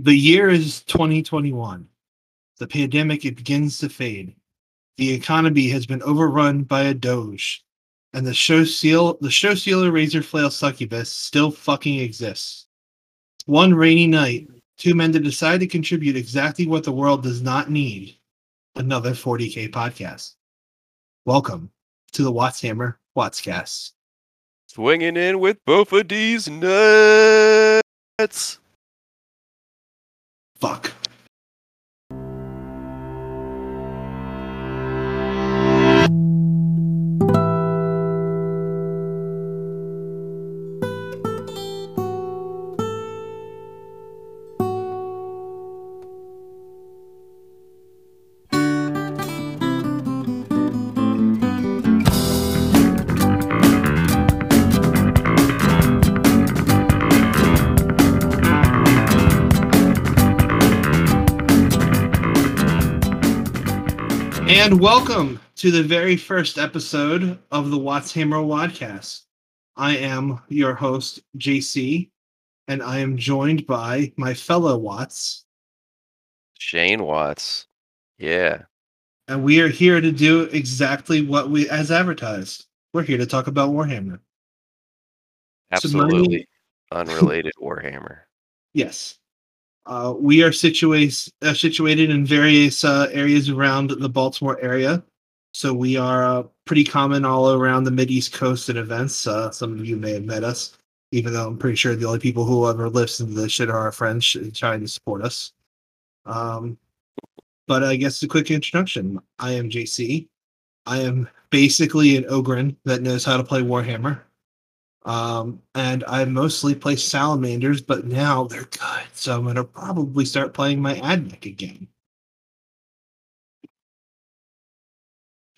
The year is 2021. The pandemic it begins to fade. The economy has been overrun by a doge, and the show seal the show sealer razor flail succubus still fucking exists. One rainy night, two men decide to contribute exactly what the world does not need. Another 40k podcast. Welcome to the Watts Hammer Wattscast. Swinging in with both of these nuts. Fuck. And welcome to the very first episode of the Watts Hammer Wadcast. I am your host, JC, and I am joined by my fellow Watts, Shane Watts. Yeah. and we are here to do exactly what we as advertised. We're here to talk about Warhammer. So my- Absolutely unrelated Warhammer. Yes. Uh, we are situated uh, situated in various uh, areas around the Baltimore area. So we are uh, pretty common all around the Mid East Coast at events. Uh, some of you may have met us, even though I'm pretty sure the only people who ever listen to this shit are our friends trying to support us. Um, but I guess a quick introduction. I am JC. I am basically an Ogryn that knows how to play Warhammer. Um, and I mostly play salamanders, but now they're good, so I'm gonna probably start playing my Admech again.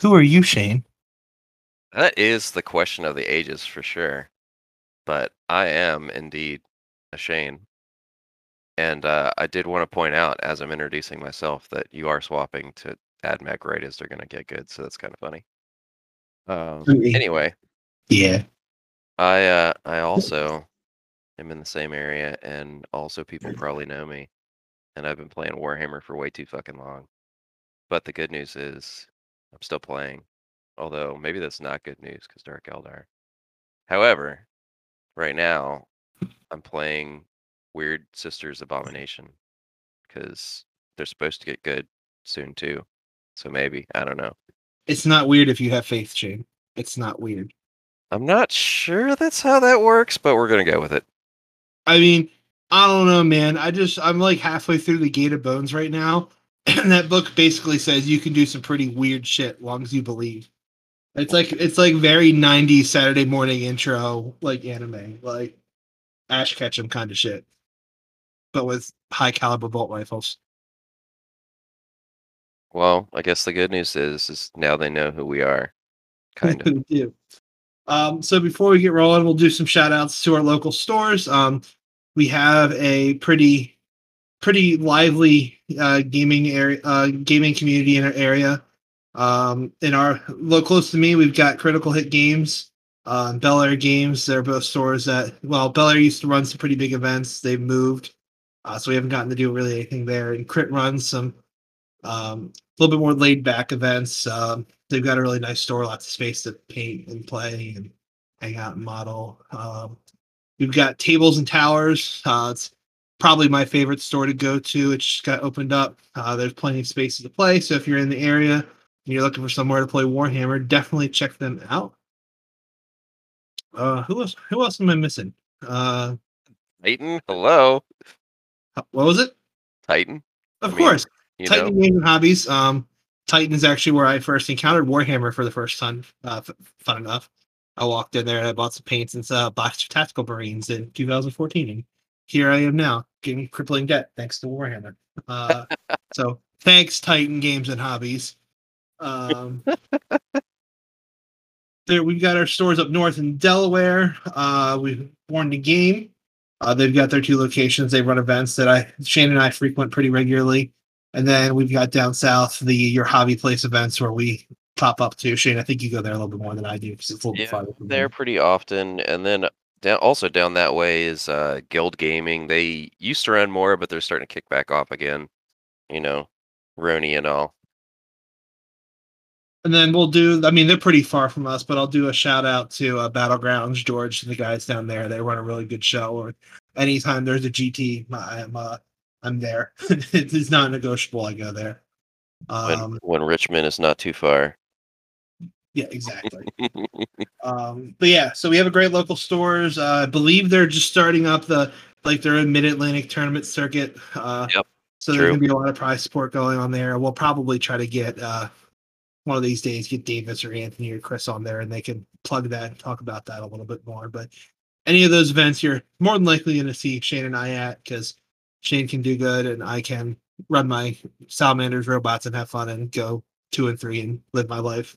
Who are you, Shane? That is the question of the ages for sure. But I am indeed a Shane. And uh, I did want to point out as I'm introducing myself that you are swapping to AdMech right as they're going to get good. So that's kind of funny. Um, anyway, Yeah. I uh I also am in the same area and also people probably know me. And I've been playing Warhammer for way too fucking long. But the good news is I'm still playing. Although maybe that's not good news because Dark Eldar. However, right now I'm playing Weird Sisters Abomination because they're supposed to get good soon too. So maybe I don't know. It's not weird if you have faith, Shane. It's not weird. I'm not sure that's how that works, but we're gonna go with it. I mean, I don't know, man. I just I'm like halfway through the Gate of Bones right now, and that book basically says you can do some pretty weird shit as long as you believe. It's like it's like very 90s Saturday morning intro like anime, like Ash Ketchum kind of shit, but with high caliber bolt rifles. Well, I guess the good news is is now they know who we are. Kind of. Yeah. Um, so before we get rolling, we'll do some shout outs to our local stores. Um, we have a pretty pretty lively uh, gaming area uh, gaming community in our area. Um, in our low close to me, we've got Critical Hit Games, uh, Bel Air Games. They're both stores that well, Bel Air used to run some pretty big events. They've moved, uh, so we haven't gotten to do really anything there. And Crit runs some um, a little bit more laid back events. Um, they've got a really nice store, lots of space to paint and play and hang out and model. Um, we've got tables and towers. Uh, it's probably my favorite store to go to. It just got opened up. Uh, there's plenty of spaces to play. So if you're in the area and you're looking for somewhere to play Warhammer, definitely check them out. Uh, who else? Who else am I missing? Uh, Titan, hello, what was it? Titan. Of I mean, course, You Titan know, Gaming Hobbies. Um, Titan is actually where I first encountered Warhammer for the first time. Uh, f- fun enough, I walked in there and I bought some paints and uh, box of tactical marines in 2014, and here I am now getting crippling debt thanks to Warhammer. Uh, so thanks, Titan Games and Hobbies. Um, there we've got our stores up north in Delaware. Uh, we've Born to Game. Uh, they've got their two locations. They run events that I Shane and I frequent pretty regularly. And then we've got down south the your hobby place events where we pop up to. Shane, I think you go there a little bit more than I do because it's a little bit Yeah. From there here. pretty often, and then down also down that way is uh, Guild Gaming. They used to run more, but they're starting to kick back off again. You know, Roni and all. And then we'll do. I mean, they're pretty far from us, but I'll do a shout out to uh, Battlegrounds, George, and the guys down there. They run a really good show. Or anytime there's a GT, I'm uh, I'm there. it's not negotiable. I go there. Um, when, when Richmond is not too far. Yeah, exactly. um, but yeah, so we have a great local stores. Uh, I believe they're just starting up the like their Mid Atlantic tournament circuit. Uh, yep. So there's gonna be a lot of prize support going on there. We'll probably try to get uh, one of these days get Davis or Anthony or Chris on there, and they can plug that and talk about that a little bit more. But any of those events, you're more than likely going to see Shane and I at because Shane can do good, and I can run my salamanders robots and have fun and go two and three and live my life.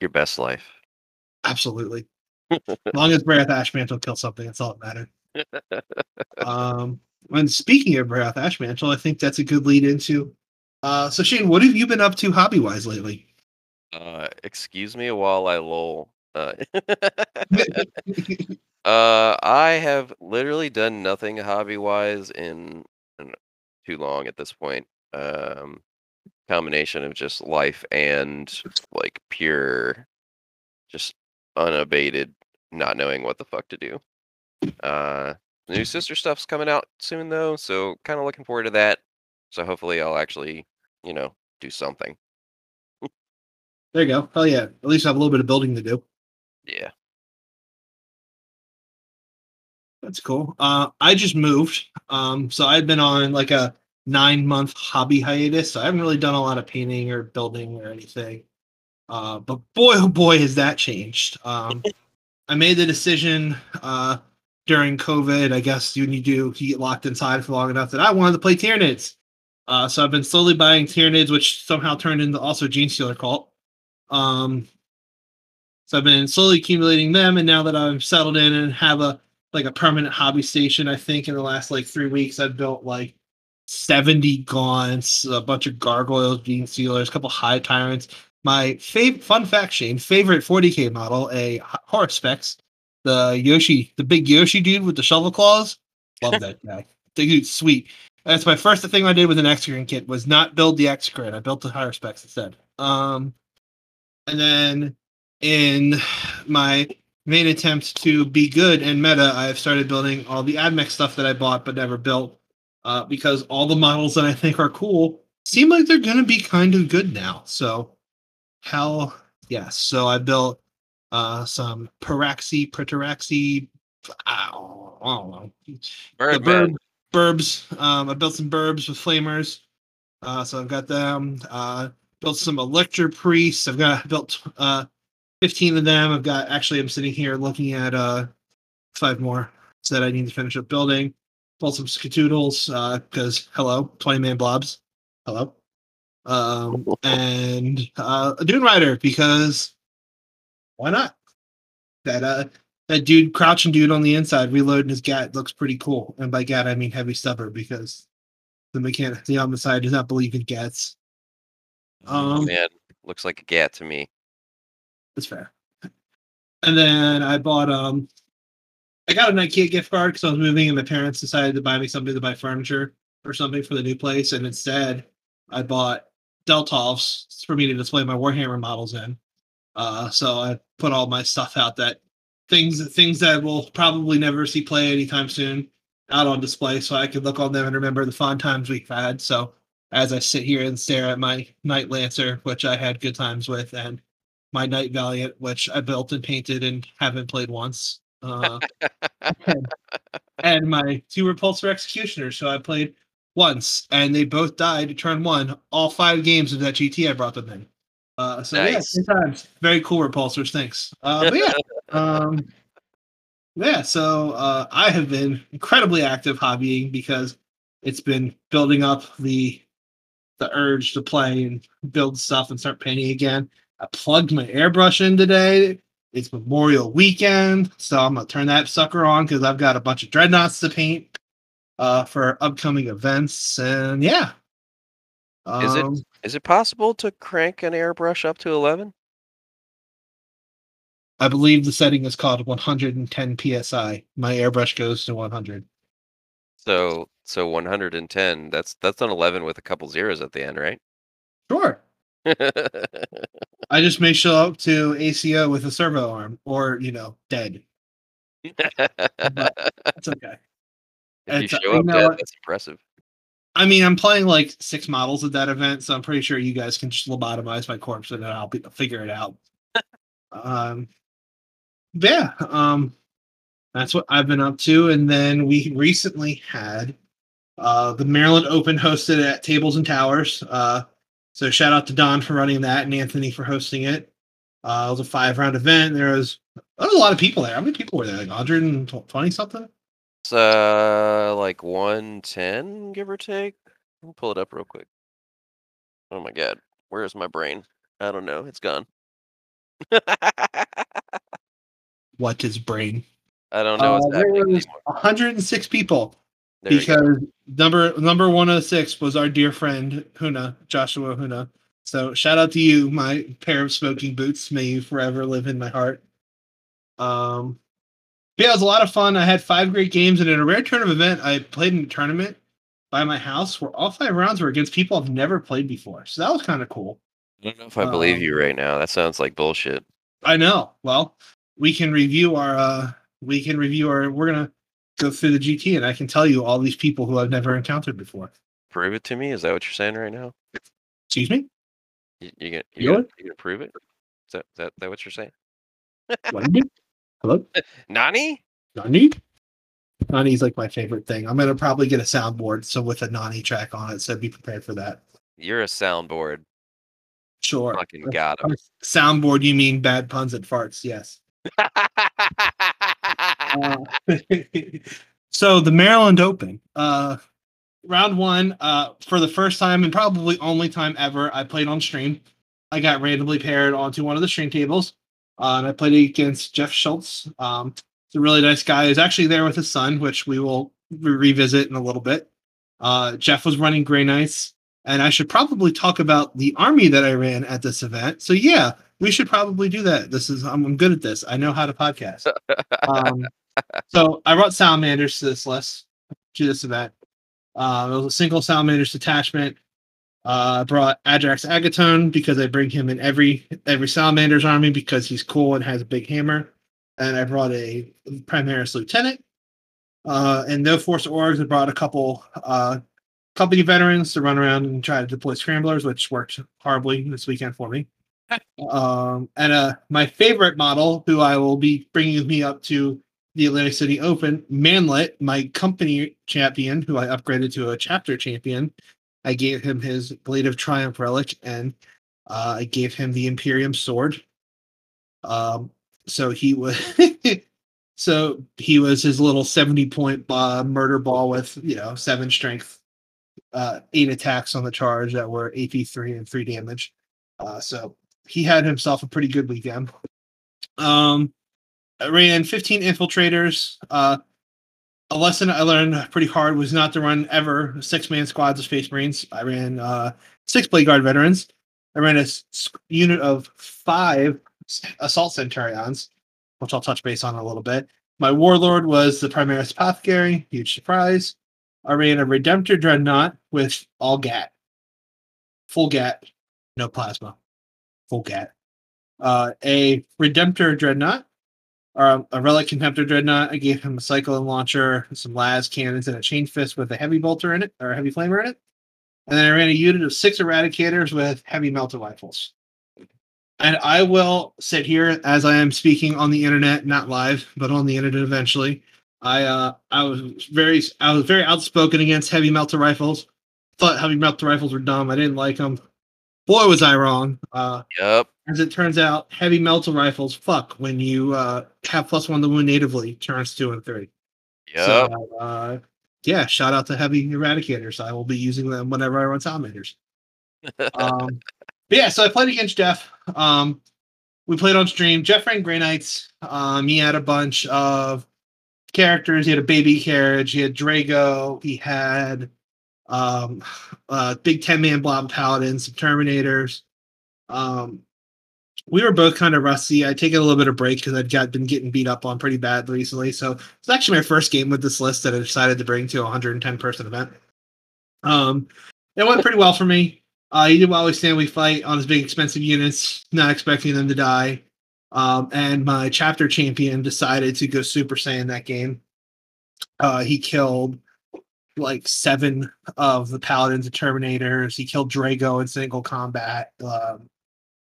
Your best life. Absolutely. as long as Bray'arth Ashmantle kills something, that's all that matters. um, when speaking of Bray'arth Ashmantle, I think that's a good lead into. Uh, so Shane, what have you been up to hobby wise lately? Uh, excuse me while I lull. Uh, uh, I have literally done nothing hobby wise in, in too long at this point. Um, combination of just life and like pure, just unabated not knowing what the fuck to do. Uh, new sister stuff's coming out soon though, so kind of looking forward to that. So hopefully I'll actually, you know, do something. there you go. Hell yeah! At least I have a little bit of building to do. Yeah. That's cool. Uh, I just moved. Um, so I've been on like a nine month hobby hiatus. So I haven't really done a lot of painting or building or anything. Uh, but boy, oh boy, has that changed. Um, I made the decision uh, during COVID. I guess when you do, you get locked inside for long enough that I wanted to play Tyranids. Uh, so I've been slowly buying Tyranids, which somehow turned into also Genestealer Cult. Um, so I've been slowly accumulating them, and now that I'm settled in and have a like a permanent hobby station, I think in the last like three weeks I've built like 70 gaunts, a bunch of gargoyles, Genestealers, a couple hive tyrants. My favorite fun fact, Shane, favorite 40k model, a Haruspex, the Yoshi, the big Yoshi dude with the shovel claws. Love that guy. The dude's sweet. That's my first thing I did with an Exocrine kit was not build the Exocrine. I built the Haruspex instead. Um, and then in my main attempt to be good in meta, I've started building all the AdMech stuff that I bought but never built uh, because all the models that I think are cool seem like they're going to be kind of good now. So, hell yes. So I built uh, some Paraxi, Pritaraxi, I don't, I don't know. Bird, burb, burbs. Um, I built some burbs with flamers. Uh, so I've got them. Uh, built some Electro Priests. I've got built uh, 15 of them. I've got actually I'm sitting here looking at uh five more that I need to finish up building. Built some skadoodles, uh because hello, 20 man blobs. Hello. Um and uh a Dune Rider because why not? That uh that dude crouching dude on the inside reloading his gat looks pretty cool. And by gat I mean heavy stubber because the mechanic on the homicide does not believe in gats. Oh, um, man, looks like a gat to me. That's fair. And then I bought um I got an IKEA gift card because I was moving and my parents decided to buy me something to buy furniture or something for the new place. And instead I bought Detolfs for me to display my Warhammer models in. Uh so I put all my stuff out that things things that will probably never see play anytime soon out on display so I could look on them and remember the fun times we've had. So as I sit here and stare at my Knight Lancer, which I had good times with, and my Knight Valiant, which I built and painted and haven't played once. Uh, and, and, my two Repulsor Executioners, so I played once, and they both died turn one. All five games of that GT, I brought them in. Uh, so nice. yeah, times. Very cool repulsors. Thanks. Uh, but yeah, um, yeah. So uh, I have been incredibly active hobbying because it's been building up the the urge to play and build stuff and start painting again. I plugged my airbrush in today. It's Memorial Weekend, so I'm gonna turn that sucker on because I've got a bunch of dreadnoughts to paint uh, for upcoming events. And yeah, um, is it um, it possible to crank an airbrush up to eleven? I believe the setting is called 110 psi. My airbrush goes to 100. So so 110. That's that's an 11 with a couple zeros at the end, right? Sure. I just may show up to ACO with a servo arm, or you know, dead. That's okay. if you It's, uh, show up dead, that's impressive. I mean, I'm playing like six models at that event, so I'm pretty sure you guys can just lobotomize my corpse and then I'll be, figure it out. um, yeah, um, that's what I've been up to. And then we recently had uh, the Maryland Open hosted at Tables and Towers. Uh, so shout out to Don for running that and Anthony for hosting it. Uh, it was a five round event. There was, there was a lot of people there. How many people were there? Like 120 something? It's uh like 110, give or take. Let me pull it up real quick. Oh my god, where is my brain? I don't know. It's gone. What is brain? I don't know Uh, there was 106 people. There because number number 106 was our dear friend Huna, Joshua Huna. So shout out to you, my pair of smoking boots. May you forever live in my heart. Um but yeah, it was a lot of fun. I had five great games, and in a rare turn of event, I played in a tournament by my house where all five rounds were against people I've never played before. So that was kind of cool. I don't know if I believe um, you right now. That sounds like bullshit. I know. Well, we can review our uh we can review our we're gonna go through the GT and I can tell you all these people who I've never encountered before. Prove it to me. Is that what you're saying right now? Excuse me? You, you gonna You gonna, you gonna prove it? Is that, that that what you're saying? What you? Hello? Nani? Nani? Nani's like my favorite thing. I'm gonna probably get a soundboard so with a Nani track on it, so be prepared for that. You're a soundboard. Sure. Fucking got him. Soundboard, you mean bad puns and farts? Yes. So the Maryland Open, uh, round one, uh, for the first time and probably only time ever, I played on stream. I got randomly paired onto one of the stream tables, uh, and I played against Jeff Schultz. Um, he's a really nice guy. He's actually there with his son, which we will re- revisit in a little bit. Uh, Jeff was running Grey Knights, and I should probably talk about the army that I ran at this event. So yeah, we should probably do that. This is I'm, I'm good at this. I know how to podcast. Um, so I brought salamanders to this list to this event. Uh, it was a single salamanders detachment. Uh, I brought Adrax Agatone because I bring him in every every salamanders army because he's cool and has a big hammer. And I brought a Primaris lieutenant. Uh, and no force orgs. I brought a couple uh, company veterans to run around and try to deploy scramblers, which worked horribly this weekend for me. Um, and uh, my favorite model, who I will be bringing me up to the Atlantic City Open, Manlet, my company champion, who I upgraded to a chapter champion. I gave him his Blade of Triumph relic, and uh, I gave him the Imperium sword. Um, so he was, so he was his little seventy point uh, murder ball with you know seven strength, uh, eight attacks on the charge that were AP three and three damage. Uh, so he had himself a pretty good weekend. Um, I ran 15 infiltrators. Uh, a lesson I learned pretty hard was not to run ever six man squads of Space Marines. I ran uh, six Blade Guard veterans. I ran a unit of five Assault Centurions, which I'll touch base on a little bit. My Warlord was the Primaris Apothecary, huge surprise. I ran a Redemptor Dreadnought with all GAT, full GAT, no plasma, full GAT. Uh, a Redemptor Dreadnought, or a Relic Contemptor Dreadnought. I gave him a Cyclone Launcher, some Las cannons, and a Chain Fist with a Heavy Bolter in it, or a Heavy Flamer in it. And then I ran a unit of six Eradicators with Heavy Melter Rifles. And I will sit here as I am speaking on the internet, not live, but on the internet eventually. I uh, I was very I was very outspoken against heavy melter rifles. Thought heavy melter rifles were dumb. I didn't like them. Boy, was I wrong. Uh, Yep. As it turns out, heavy melter rifles fuck when you uh, have plus one to wound natively turns two and three. Yep. So, uh, yeah, shout out to heavy eradicators. I will be using them whenever I run salamanders. Um, but yeah, so I played against Jeff. Um, we played on stream. Jeff ran Grey Knights. Um, he had a bunch of characters. He had a baby carriage. He had Draigo. He had um, uh, big 10 man blob paladins, some Terminators. Um, we were both kind of rusty. I'd taken a little bit of break because I'd got been getting beat up on pretty bad recently. So it's actually my first game with this list that I decided to bring to a 110 person event. Um, it went pretty well for me. Uh, he did well with stand we fight on his big expensive units, not expecting them to die. Um, and my chapter champion decided to go Super Saiyan that game. Uh, he killed like seven of the paladins and terminators. He killed Draigo in single combat. Um,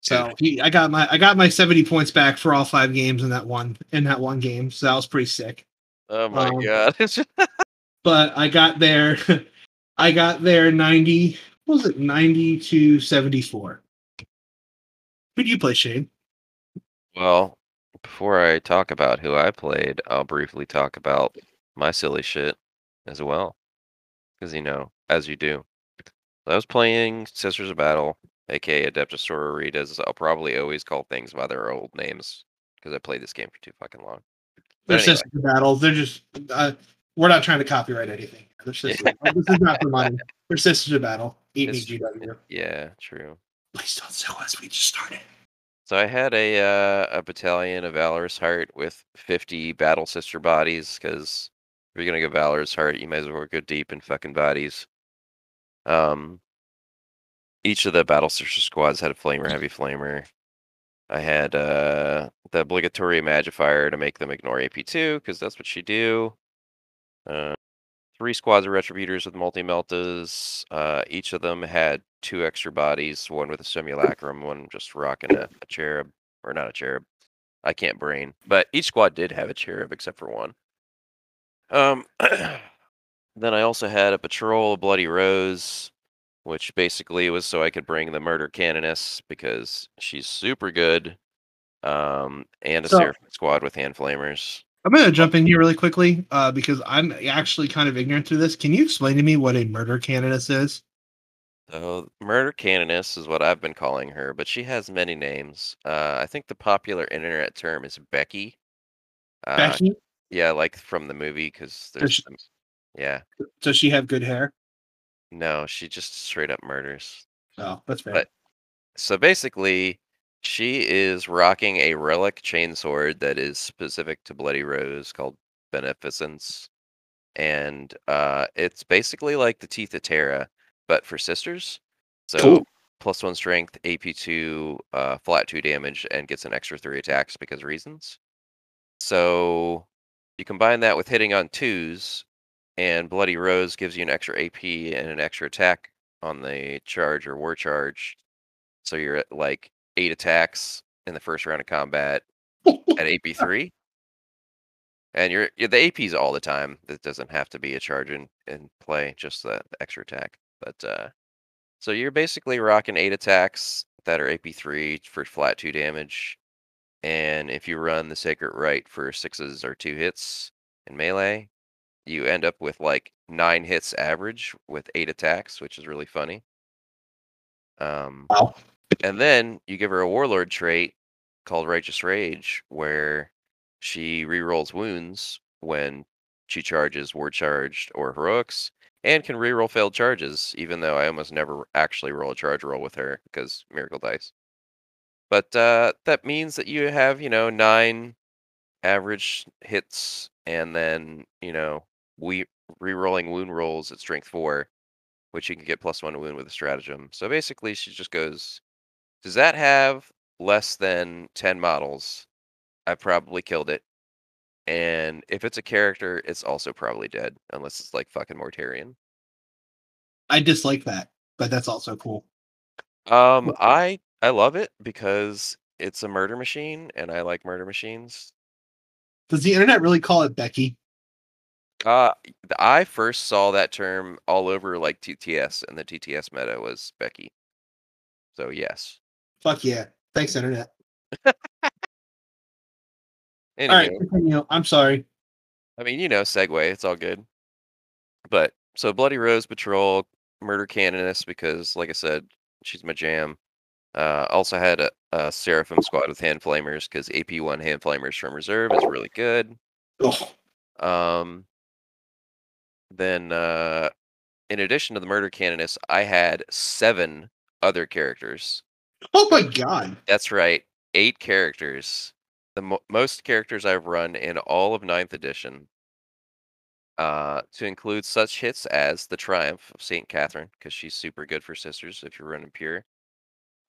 so he, I got my I got my 70 points back for all five games in that one in that one game. So that was pretty sick. Oh my Um, god. But I got there I got there 90 what was it 90 to 74. Who do you play, Shane? well, before I talk about who I played, I'll briefly talk about my silly shit as well. Because, you know, as you do. I was playing Sisters of Battle, aka Adeptus Sororitas. I'll probably always call things by their old names because I played this game for too fucking long. They're anyway. sister battles. They're just uh, we're not trying to copyright anything. They're sisters. this is not for money. They're sisters of battle. Eat me, GW. Yeah, true. Please don't sue us. We just started. So I had a uh, a battalion of Valorous Heart with 50 Battle Sister bodies because if you're gonna go Valorous Heart, you might as well go deep in fucking bodies. Um, each of the Battle Sister squads had a Flamer, Heavy Flamer. I had uh, the obligatory Magifier to make them ignore AP2 because that's what you do. Uh, three squads of Retributors with multi meltas. Uh, each of them had two extra bodies, one with a simulacrum, one just rocking a, a cherub, or not a cherub. I can't brain, but each squad did have a cherub except for one. Um, then I also had a patrol of Bloody Rose, which basically was so I could bring the Murder Canoness because she's super good. Um, and a So- Seraphim squad with hand flamers. I'm gonna jump in here really quickly uh, because I'm actually kind of ignorant to this. Can you explain to me what a murder canoness is? So Murder Canoness is what I've been calling her, but she has many names. Uh, I think the popular internet term is Becky. Uh, Becky, Yeah, like from the movie, because there's. she- some- Yeah, does she have good hair? No, she just straight up murders. Oh, that's fair. But- So basically, she is rocking a relic chainsword that is specific to Bloody Rose called Beneficence. And uh, it's basically like the Teeth of Terra, but for sisters. So Cool. plus one strength, AP2, uh, flat two damage, and gets an extra three attacks because reasons. So you combine that with hitting on twos, and Bloody Rose gives you an extra AP and an extra attack on the charge or war charge. So you're at like eight attacks in the first round of combat at AP three. And you're, you're the APs all the time. That doesn't have to be a charge in, in play, just the, the extra attack. But uh so you're basically rocking eight attacks that are AP three for flat two damage. And if you run the Sacred Rite for sixes or two hits in melee, you end up with like nine hits average with eight attacks, which is really funny. Um, Wow. and then you give her a warlord trait called Righteous Rage, where she rerolls wounds when she charges ward charged or heroics, and can reroll failed charges, even though I almost never actually roll a charge roll with her because miracle dice. But uh, that means that you have, you know, nine average hits, and then you know we rerolling wound rolls at strength four, which you can get plus one wound with a stratagem. So basically, she just goes, "Does that have less than ten models? I probably killed it." And if it's a character, it's also probably dead, unless it's like fucking Mortarion. I dislike that, but that's also cool. Um, I I love it because it's a murder machine, and I like murder machines. Does the internet really call it Becky? Uh, I first saw that term all over like TTS, and the TTS meta was Becky. So yes. Fuck yeah. Thanks, internet. Anywho, All right, continue. I'm sorry. I mean, you know, segue. It's all good. But so Bloody Rose Patrol, Murder Canoness, because like I said, she's my jam. Uh, also had a, a Seraphim squad with hand flamers because AP1 hand flamers from reserve is really good. Oh, Um, then, uh, in addition to the Murder Canoness, I had seven other characters. oh my god. That's right. eight characters, the mo- most characters I've run in all of ninth edition. Uh, to include such hits as the Triumph of Saint Katherine, because she's super good for sisters if you're running pure.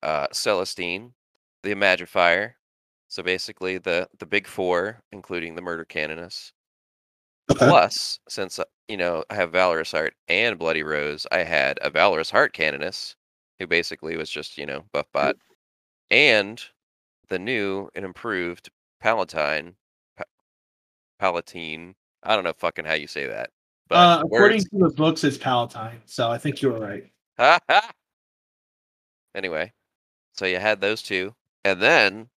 Uh, Celestine, the Imagifier, so basically the the big four, including the Murder Canoness. Okay. Plus, since uh, you know I have Valorous Heart and Bloody Rose, I had a Valorous Heart Canoness, who basically was just you know buff bot, and the new and improved Palatine, pa- Palatine. I don't know fucking how you say that, but uh, according words- to the books, it's Palatine, so I think you were right. Anyway, so you had those two, and then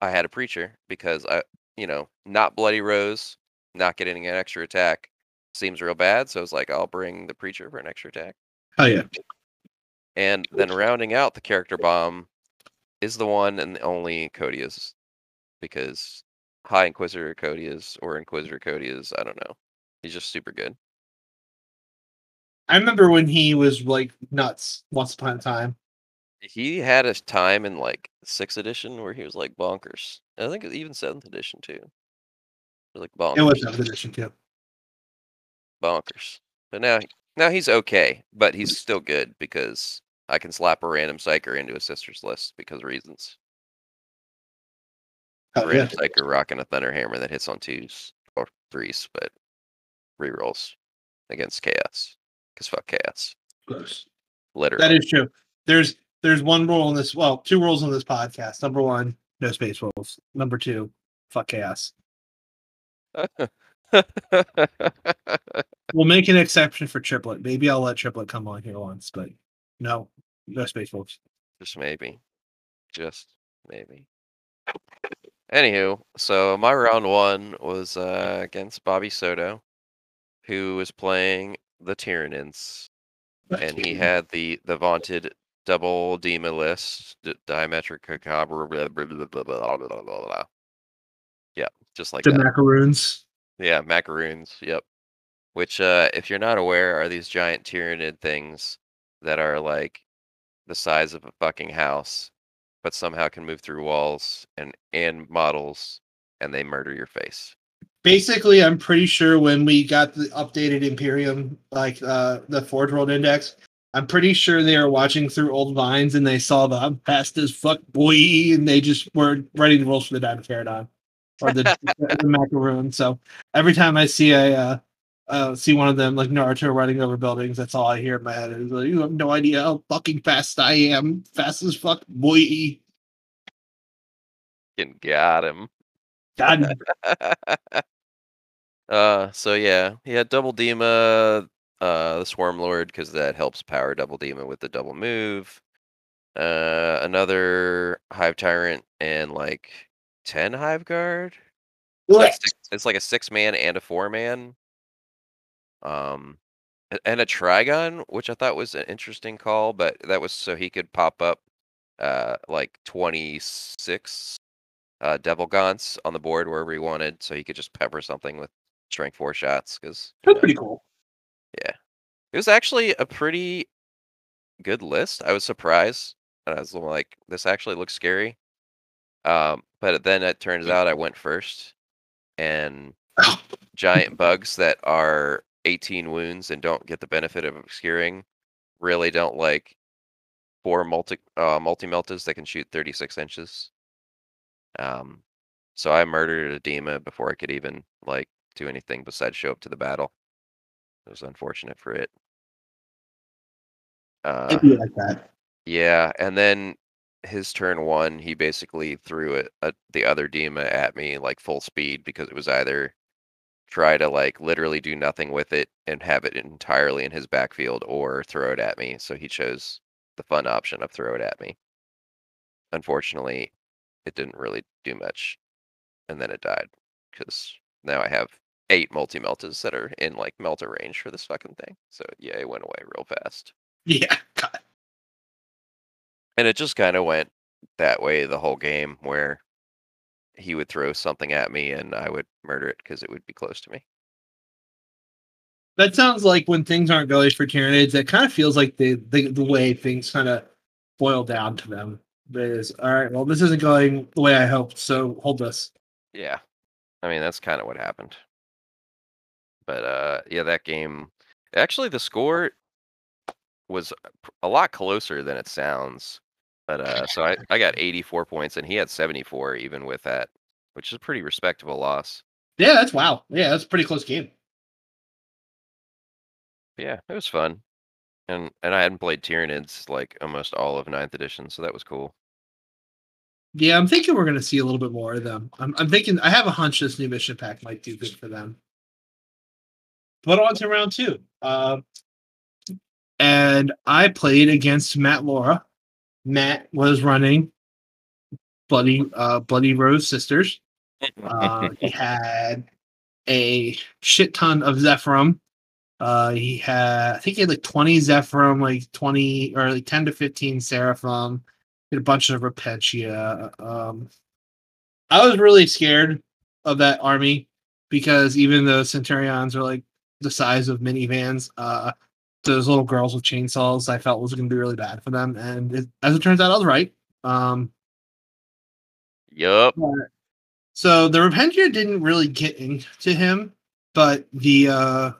I had a preacher because I, you know, not bloody rose, not getting an extra attack seems real bad. So I was like, I'll bring the preacher for an extra attack, Oh yeah. and then rounding out the character bomb is the one and the only Coteaz, because High Inquisitor Coteaz or Inquisitor Coteaz, I don't know, he's just super good. I remember when he was like nuts once upon a time. He had a time in like sixth edition where he was like bonkers. I think even seventh edition too. It was like bonkers, It was seventh edition too. bonkers. But now, now he's okay, but he's still good because I can slap a random psyker into a sister's list because reasons. Oh yeah. random psyker rocking a thunder hammer that hits on twos or threes, but rerolls against chaos. Cause fuck chaos, Gross. literally. That is true. There's there's one rule in this. Well, two rules on this podcast. Number one, no space rules. Number two, fuck chaos. We'll make an exception for triplet. Maybe I'll let triplet come on here once, but no, no space rules. Just maybe. Just maybe. Anywho, so my round one was uh, against Bobby Soto, who was playing the Tyranids, and he had the the vaunted double Dema list, diametric Macabre, blah, blah, blah, blah, blah, blah, blah, blah. Yeah, just like the that. macaroons. Yeah, macaroons. Yep. Which, uh, if you're not aware, are these giant Tyranid things that are like the size of a fucking house, but somehow can move through walls and and models, and they murder your face. Basically, I'm pretty sure when we got the updated Imperium, like uh the Forge World Index, I'm pretty sure they were watching through old vines and they saw the I'm fast as fuck boy, and they just were writing the rules for the Diamond or the, the macaroon. So every time I see a uh, uh, see one of them like Naruto riding over buildings, that's all I hear in my head. Is like, you have no idea how fucking fast I am, fast as fuck boy. Fucking got him. God, uh, so yeah, he had double Dema, uh, the Swarm Lord, because that helps power double Dema with the double move. Uh, another Hive Tyrant and like ten Hive Guard. It's like, six, it's like a six man and a four man. Um, and a Trygon, which I thought was an interesting call, but that was so he could pop up, uh, like twenty six, uh, Devil Gaunts on the board wherever he wanted, so he could just pepper something with strength four shots. Because that's pretty cool. Yeah, it was actually a pretty good list. I was surprised, and I was like, "This actually looks scary." Um, but then it turns out I went first, and giant bugs that are 18 wounds and don't get the benefit of obscuring really don't like four multi uh, multi meltas that can shoot 36 inches. Um, so I murdered a Dema before I could even like do anything besides show up to the battle. It was unfortunate for it. Uh, like that. yeah, and then his turn one, he basically threw it uh, the other Dema at me like full speed because it was either try to like literally do nothing with it and have it entirely in his backfield or throw it at me. So he chose the fun option of throw it at me. Unfortunately, it didn't really do much, and then it died because now I have eight multi meltas that are in like melter range for this fucking thing. So yeah, it went away real fast. Yeah, God. And it just kind of went that way the whole game where he would throw something at me and I would murder it because it would be close to me. That sounds like when things aren't going for Tyranids, that kind of feels like the, the the way things kind of boil down to them. Is all right, Well, this isn't going the way I hoped. So hold this. Yeah. I mean, that's kind of what happened. But uh yeah, that game actually the score was a lot closer than it sounds. But uh so I I got 84 points and he had 74 even with that, which is a pretty respectable loss. Yeah, that's wow. Yeah, that's a pretty close game. Yeah, it was fun. And and I hadn't played Tyranids like almost all of ninth edition, so that was cool. Yeah, I'm thinking we're going to see a little bit more of them. I'm, I'm thinking I have a hunch this new mission pack might do good for them. But on to round two. Uh, and I played against Matt Laura. Matt was running Bloody uh, Bloody Rose Sisters. Uh, he had a shit ton of Zephyrim. Uh, he had, I think he had like 20 Zephyrim, like 20 or like 10 to 15 Seraphim, he had a bunch of Repentia. Um, I was really scared of that army because even though Centurions are like the size of minivans, uh, those little girls with chainsaws I felt was going to be really bad for them. And it, as it turns out, I was right. Um, Yup. so the Repentia didn't really get into him, but the uh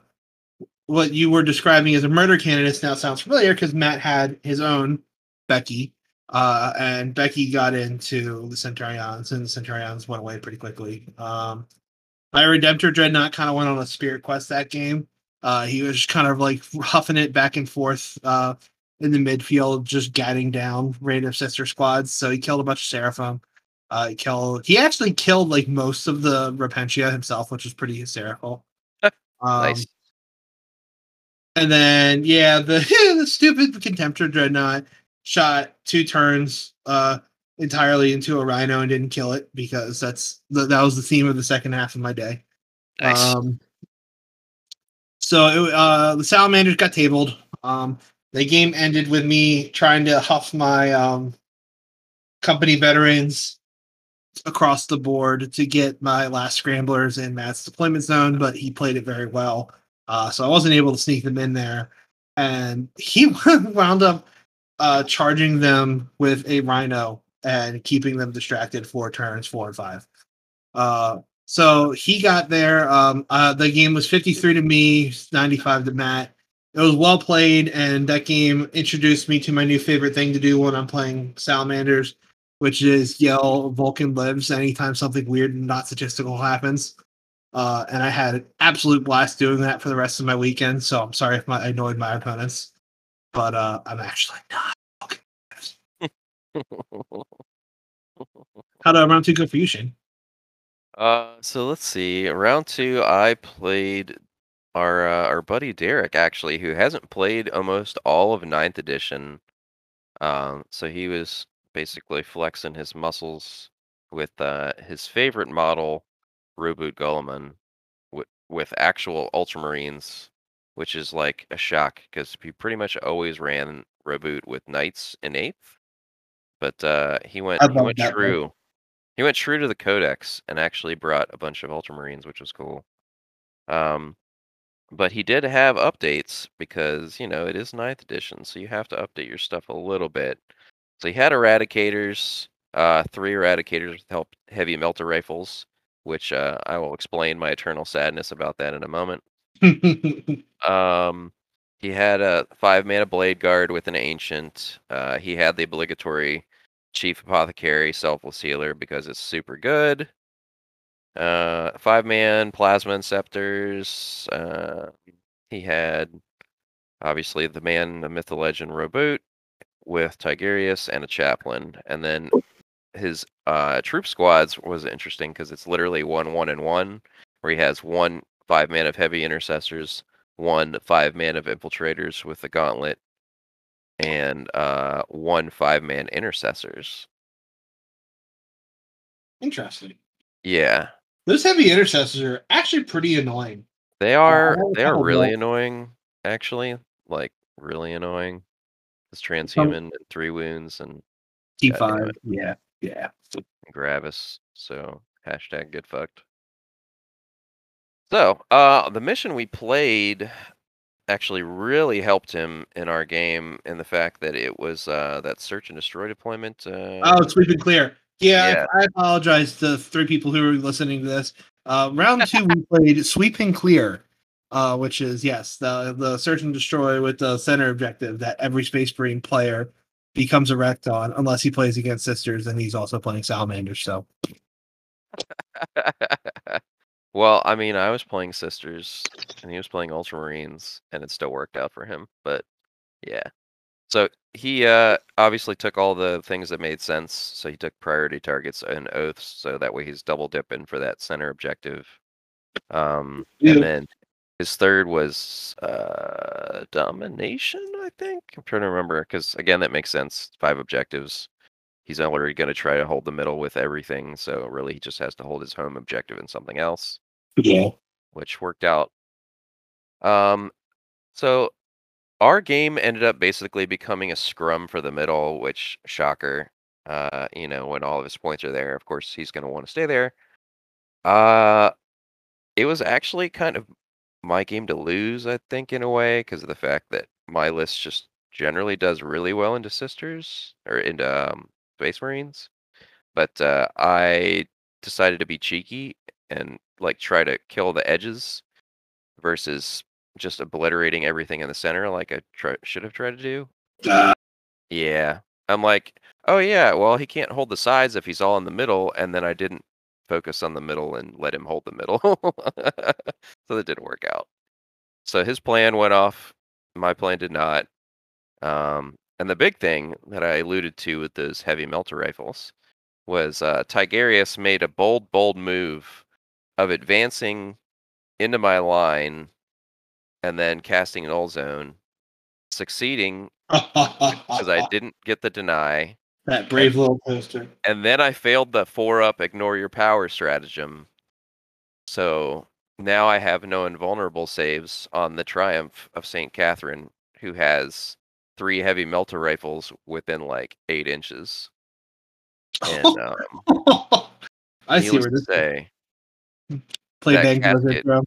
what you were describing as a murder candidate now sounds familiar because Matt had his own Becky, uh, and Becky got into the Centurions, and the Centurions went away pretty quickly. Um, my Redemptor Dreadnought kind of went on a spirit quest that game. Uh, he was kind of like huffing it back and forth uh, in the midfield, just gatting down random sister squads. So he killed a bunch of Seraphim. Uh, he killed. He actually killed like most of the Repentia himself, which was pretty hysterical. Um, Nice. And then yeah, the the stupid Contemptor Dreadnought shot two turns uh entirely into a rhino and didn't kill it because that's the, that was the theme of the second half of my day. Nice. Um, so it, uh, the salamanders got tabled. Um, the game ended with me trying to huff my um, company veterans across the board to get my last scramblers in Matt's deployment zone, but he played it very well. Uh, so I wasn't able to sneak them in there. And he wound up uh, charging them with a rhino and keeping them distracted for turns four and five. Uh, so he got there. Um, uh, the game was 53 to me, 95 to Matt. It was well played, and that game introduced me to my new favorite thing to do when I'm playing Salamanders, which is yell Vulcan lives anytime something weird and not statistical happens. Uh, and I had an absolute blast doing that for the rest of my weekend. So I'm sorry if my, I annoyed my opponents, but uh, I'm actually not. Vulcan lives. How did round two go for you, Shane? Uh, so let's see. Round two, I played our uh, our buddy Derek actually, who hasn't played almost all of ninth edition. Um, so he was basically flexing his muscles with uh, his favorite model, Reboot Guilliman, with with actual Ultramarines, which is like a shock because he pretty much always ran Reboot with Knights in eighth. But uh, he went he went one. He went true to the codex and actually brought a bunch of Ultramarines, which was cool. Um, but he did have updates because you know it is ninth edition, so you have to update your stuff a little bit. So he had eradicators, uh, three eradicators with help heavy melter rifles, which uh, I will explain my eternal sadness about that in a moment. Um, he had a five mana blade guard with an ancient. Uh, he had the obligatory chief apothecary selfless healer because it's super good. Uh, five man plasma inceptors. Uh, he had obviously the man, the myth, the legend, Roboute with Tigurius and a chaplain, and then his uh, troop squads was interesting because it's literally one, one, and one, where he has one five man of heavy intercessors, one five man of infiltrators with the gauntlet, and uh, one five man intercessors. Interesting. Yeah, Those heavy intercessors are actually pretty annoying. they are. They are really annoying, actually. Like really annoying. It's transhuman and three wounds and T five. Yeah. Yeah. Gravis. So hashtag get fucked. So uh the mission we played actually really helped him in our game in the fact that it was uh, that search and destroy deployment. Uh, Oh, sweep and clear. Yeah, Yeah. I, I apologize to three people who are listening to this. Uh, round two, we played sweep and clear, uh, which is yes, the the search and destroy with the center objective that every Space Marine player becomes erect on, unless he plays against sisters and he's also playing salamanders. So well, I mean, I was playing Sisters and he was playing Ultramarines, and it still worked out for him. But yeah, so he uh, obviously took all the things that made sense. So he took priority targets and oaths, so that way he's double dipping for that center objective. Um, Yeah. and then his third was uh, domination. I think I'm trying to remember because again, that makes sense. Five objectives. He's already going to try to hold the middle with everything, so really he just has to hold his home objective and something else yeah, which worked out. Um, so our game ended up basically becoming a scrum for the middle, which shocker. Uh, you know, when all of his points are there, of course he's going to want to stay there. Uh, it was actually kind of my game to lose, I think, in a way, because of the fact that my list just generally does really well into sisters or into um, space marines. But uh, I decided to be cheeky and like try to kill the edges versus just obliterating everything in the center like I try, should have tried to do. Uh, Yeah. I'm like, oh yeah, well he can't hold the sides if he's all in the middle, and then I didn't focus on the middle and let him hold the middle. so that didn't work out. So his plan went off. My plan did not. Um, and the big thing that I alluded to with those heavy melter rifles was uh, Tigurius made a bold, bold move of advancing into my line and then casting an null zone, succeeding because I didn't get the deny. that brave little poster. And then I failed the four up ignore your power stratagem. So now I have no invulnerable saves on the Triumph of St. Katherine, who has three heavy melter rifles within like eight inches. And um, I see where this say, play that casket- bro.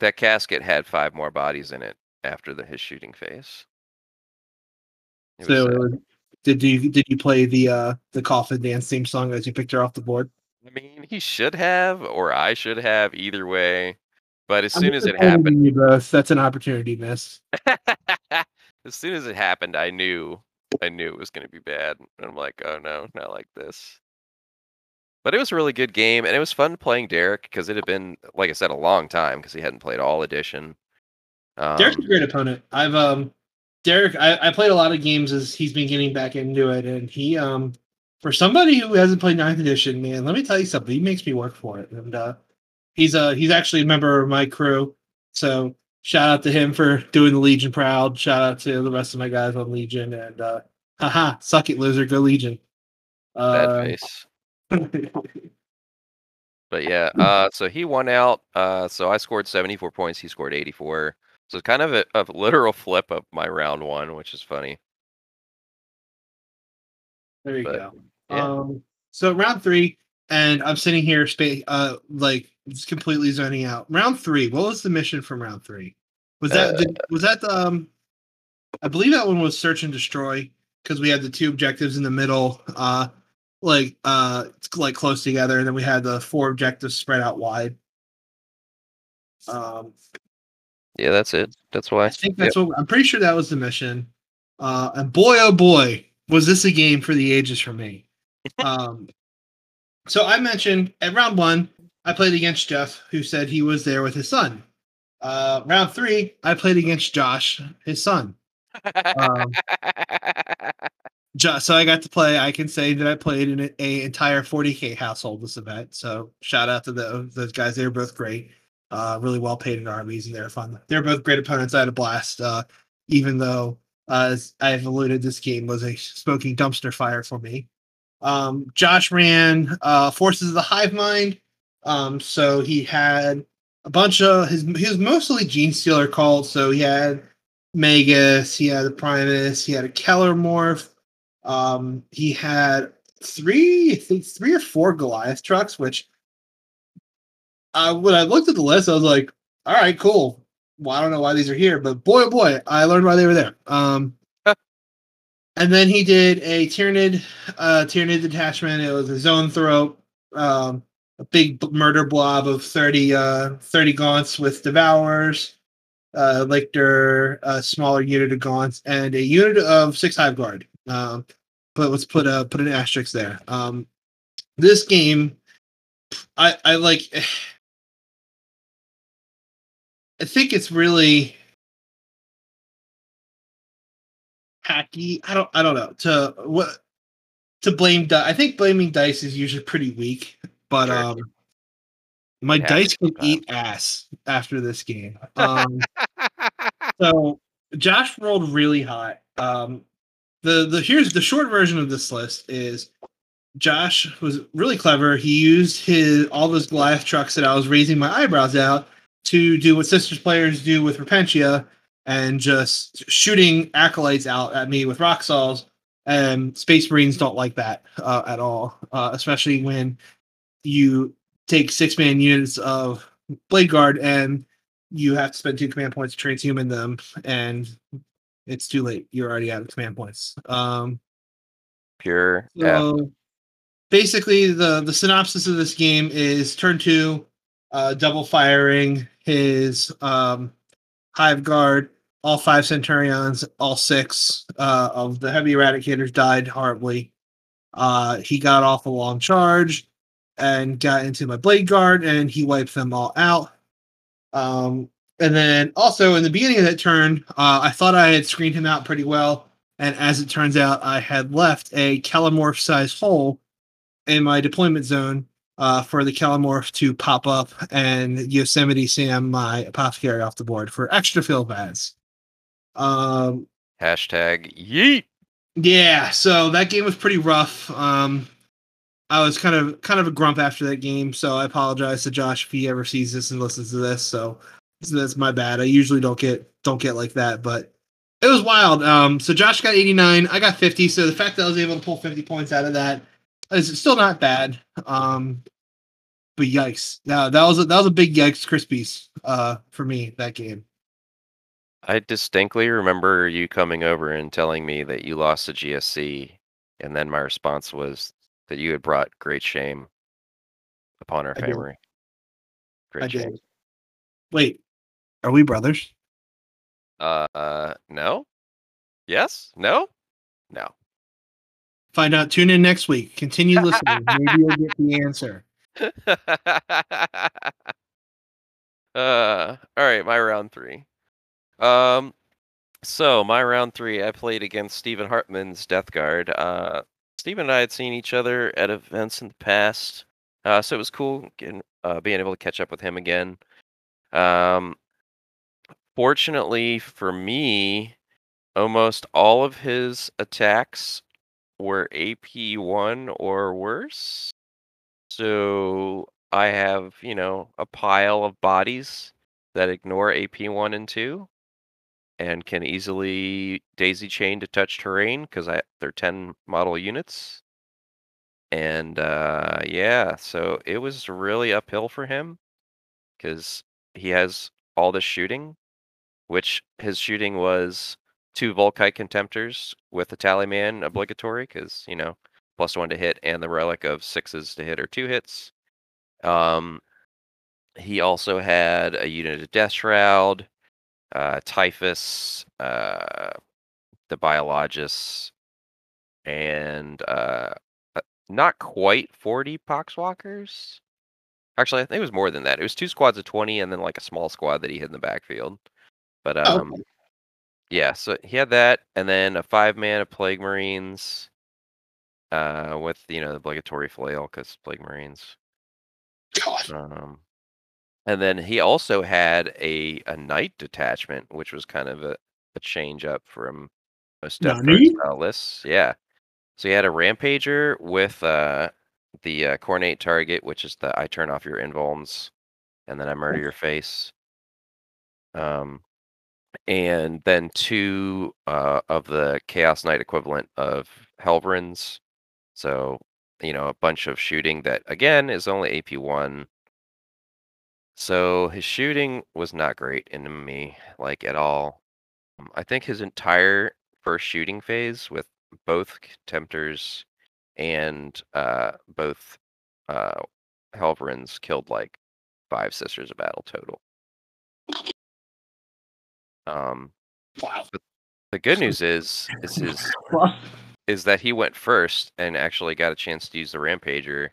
that casket had five more bodies in it after the his shooting phase. It was, So uh, was- did you did you play the uh the coffin dance theme song as you picked her off the board? I mean, he should have, or I should have, either way. But as I'm soon as it happened, you both. That's an opportunity miss. as soon as it happened, I knew, I knew it was going to be bad. And I'm like, oh no, not like this. But it was a really good game, and it was fun playing Derek because it had been, like I said, a long time because he hadn't played all edition. Um, Derek's a great opponent. I've um Derek I, I played a lot of games as he's been getting back into it and he um for somebody who hasn't played ninth edition, man, let me tell you something. He makes me work for it. And uh he's uh he's actually a member of my crew. So shout out to him for doing the Legion proud. Shout out to the rest of my guys on Legion and uh haha, suck it, loser, go Legion. bad Uh, face. But yeah, uh, so he won out. Uh, so I scored 74 points. He scored 84. So it's kind of a, a literal flip of my round one, which is funny. There you But, go. yeah. Um, so round three, and I'm sitting here, spa- uh, like just completely zoning out. Round three. What was the mission from round three? Was that Uh, did, was that the? Um, I believe that one was search and destroy because we had the two objectives in the middle, uh, like uh, like close together, and then we had the four objectives spread out wide. Um, Yeah, that's it. That's why. I think that's what I'm pretty sure that was the mission. Uh, and boy, oh boy, was this a game for the ages for me. Um, so I mentioned at round one, I played against Jeff, who said he was there with his son. Uh, round three, I played against Josh, his son. Um, Jo- so I got to play. I can say that I played in a, a entire 40k household this event. So shout out to the, those guys. They were both great. Uh, really well paid in armies, and they're fun. They're both great opponents. I had a blast. Uh, even though, uh, as I've alluded, this game was a smoking dumpster fire for me. Um, Josh ran uh, Forces of the Hive Mind. Um, so he had a bunch of his. He was mostly Genestealer Cult. So he had Magus. He had a Primus. He had a Kelermorph. Um, he had three, I think three or four Goliath trucks, which uh, when I looked at the list, I was like, all right, cool. well, I don't know why these are here, but boy, oh boy, I learned why they were there. Um, and then he did a Tyranid, uh, Tyranid detachment. It was a Zoanthrope, um, a big murder blob of 30, uh, 30 gaunts with devourers, uh, Lictor, a smaller unit of gaunts, and a unit of six hive guard. Um, but let's put a put an asterisk there. Um, this game, I I like. I think it's really hacky. I don't. I don't know. To what? To blame. Di- I think blaming dice is usually pretty weak, but Sure. um, my It dice can eat ass after this game. Um, so Josh rolled really hot. Um, the the here's the short version of this list is Josh was really clever. He used his all those Goliath trucks that I was raising my eyebrows out to do what sisters players do with Repentia and just shooting acolytes out at me with rock saws. And Space Marines don't like that uh, at all, uh, especially when you take six man units of Blade Guard and you have to spend two command points to transhuman them, and it's too late. You're already out of command points. Um, Pure F. so basically, the the synopsis of this game is turn two, uh, double firing his um, hive guard. All five Centurions, all six uh, of the heavy eradicators died horribly. Uh, he got off a long charge and got into my blade guard, and he wiped them all out. Um, and then also in the beginning of that turn, uh, I thought I had screened him out pretty well. And as it turns out, I had left a Kelermorph sized hole in my deployment zone uh, for the Kelermorph to pop up and Yosemite Sam my apothecary off the board for extra fill pads. Um, Hashtag yeet. yeah, so that game was pretty rough. Um, I was kind of kind of a grump after that game, so I apologize to Josh if he ever sees this and listens to this. So, so that's my bad. I usually don't get don't get like that, but it was wild. Um, so Josh got 89, I got 50. So the fact that I was able to pull 50 points out of that is still not bad. Um, but yikes, no, that was a, that was a big yikes, Krispies, uh, for me that game. I distinctly remember you coming over and telling me that you lost the GSC, and then my response was that you had brought great shame upon our I did. family. I Great shame. did. Wait, are we brothers? Uh, uh, no. Yes. No. No. Find out. Tune in next week. Continue listening. Maybe you'll get the answer. uh, all right, my round three. Um, so my round three, I played against Stephen Hartman's Death Guard. Uh, Stephen and I had seen each other at events in the past, uh, so it was cool getting, uh, being able to catch up with him again. Um, fortunately for me, almost all of his attacks were AP one or worse. So I have, you know, a pile of bodies that ignore AP one and two and can easily daisy chain to touch terrain because they're 10 model units. And uh yeah, so it was really uphill for him because he has all this shooting, which his shooting was two Volkite Contemptors with a Tallyman obligatory because, you know, plus one to hit and the relic of sixes to hit or two hits. Um, he also had a unit of Death Shroud, uh, Typhus, uh, the Biologus, and uh, uh, not quite 40 Poxwalkers. Actually, I think it was more than that. It was two squads of 20 and then like a small squad that he hid in the backfield. But Oh, um, yeah, so he had that, and then a five man of Plague Marines, uh, with you know the obligatory flail because Plague Marines. God. Um, and then he also had a a knight detachment, which was kind of a, a change up from most Death lists. Yeah, so he had a rampager with uh the uh, cornate target, which is the I turn off your invulns, and then I murder your face. Um, and then two uh, of the Chaos Knight equivalent of Helverins. So, you know, a bunch of shooting that again is only AP one. So his shooting was not great in me, like at all. Um, I think his entire first shooting phase with both Tempters and uh, both uh, Helverins killed like five Sisters of Battle total. Um, Wow. the good news is, is his is that he went first and actually got a chance to use the Rampager,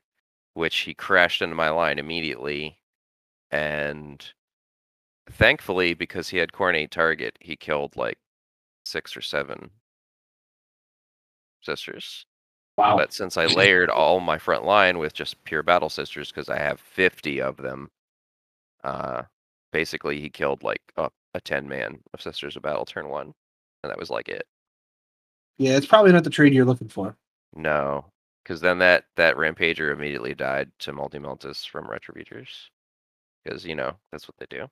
which he crashed into my line immediately. And thankfully, because he had coordinate target, he killed like six or seven sisters. Wow. But since I layered all my front line with just pure battle sisters, because I have 50 of them, uh, basically he killed like a, a 10 man of Sisters of Battle turn one. And that was like it. Yeah, it's probably not the trade you're looking for. No, because then that that rampager immediately died to multi-meltas from retributors. Because you know that's what they do.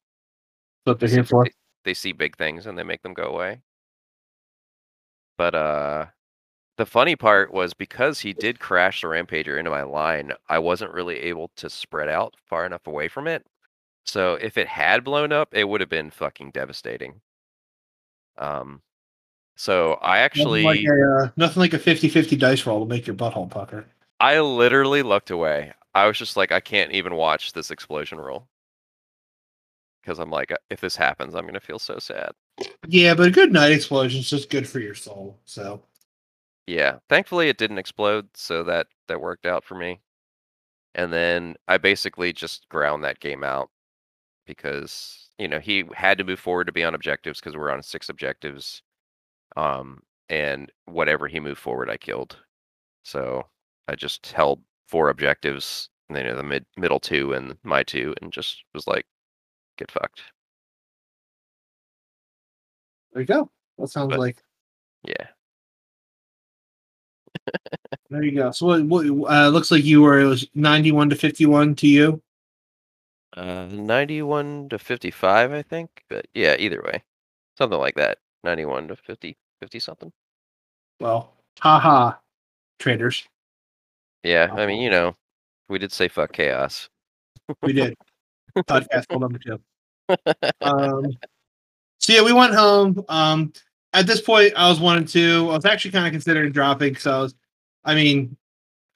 What they're They here see- for. They, they see big things and they make them go away. But uh, the funny part was because he did crash the rampager into my line, I wasn't really able to spread out far enough away from it. So if it had blown up, it would have been fucking devastating. Um, so I actually. nothing like a uh, nothing like a 50-50 dice roll to make your butthole pucker. I literally looked away. I was just like, I can't even watch this explosion roll. Because I'm like, if this happens, I'm gonna feel so sad. Yeah, but a good night explosion is just good for your soul. So Yeah. Thankfully it didn't explode, so that that worked out for me. And then I basically just ground that game out because, you know, he had to move forward to be on objectives because we're on six objectives. Um, and whatever he moved forward, I killed. So I just held four objectives, you know, the mid middle two and my two, and just was like, get fucked. there you go. That sounds But- like Yeah. there you go. So what, what uh, looks like you were it was ninety-one to fifty-one to you. Uh, 91 to 55, I think. But yeah, either way, something like that. 91 to 50, 50 something. Well, haha, traders. Yeah, I mean, you know, we did say fuck chaos. We did. Podcast number two. Um, so yeah, we went home. Um, at this point, I was one and two. I was actually kind of considering dropping because I was, I mean,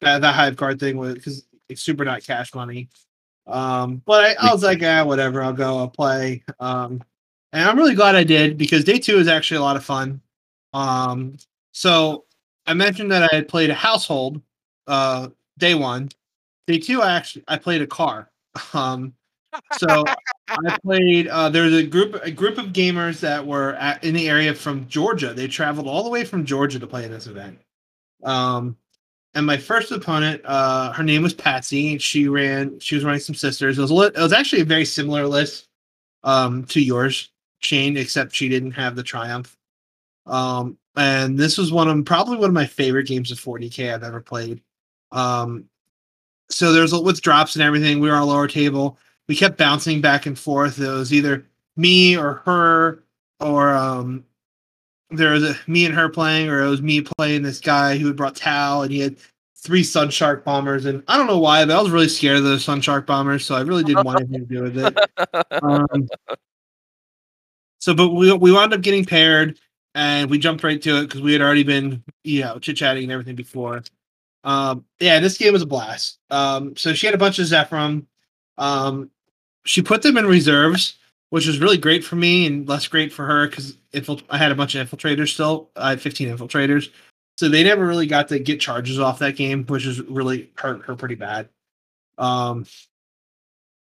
that that hive guard thing was because it's super not cash money. Um, but I, I was like, ah, whatever. I'll go. I'll play. Um, and I'm really glad I did because day two is actually a lot of fun. Um, so I mentioned that I had played a household uh day one. Day two, I actually I played a car. Um, so I played. Uh, there was a group a group of gamers that were at, in the area from Georgia. They traveled all the way from Georgia to play in this event. Um, and my first opponent, uh, her name was Patsy, and she ran. She was running some sisters. It was a lit, it was actually a very similar list um, to yours, Shane, except she didn't have the triumph. Um, and this was one of probably one of my favorite games of 40k I've ever played. Um, so there's with drops and everything. We were on lower table. We kept bouncing back and forth. It was either me or her, or um, there was a, me and her playing, or it was me playing this guy who had brought Tau, and he had three Sun Shark bombers. And I don't know why, but I was really scared of those Sun Shark bombers, so I really didn't want anything to do with it. Um, so, but we we wound up getting paired, and we jumped right to it because we had already been, you know, chit chatting and everything before. Um, yeah, this game was a blast. Um, so she had a bunch of Zephyrim. Um, she put them in reserves, which was really great for me and less great for her because infil- I had a bunch of infiltrators still. I had 15 infiltrators, so they never really got to get charges off that game, which is really hurt her pretty bad. Um,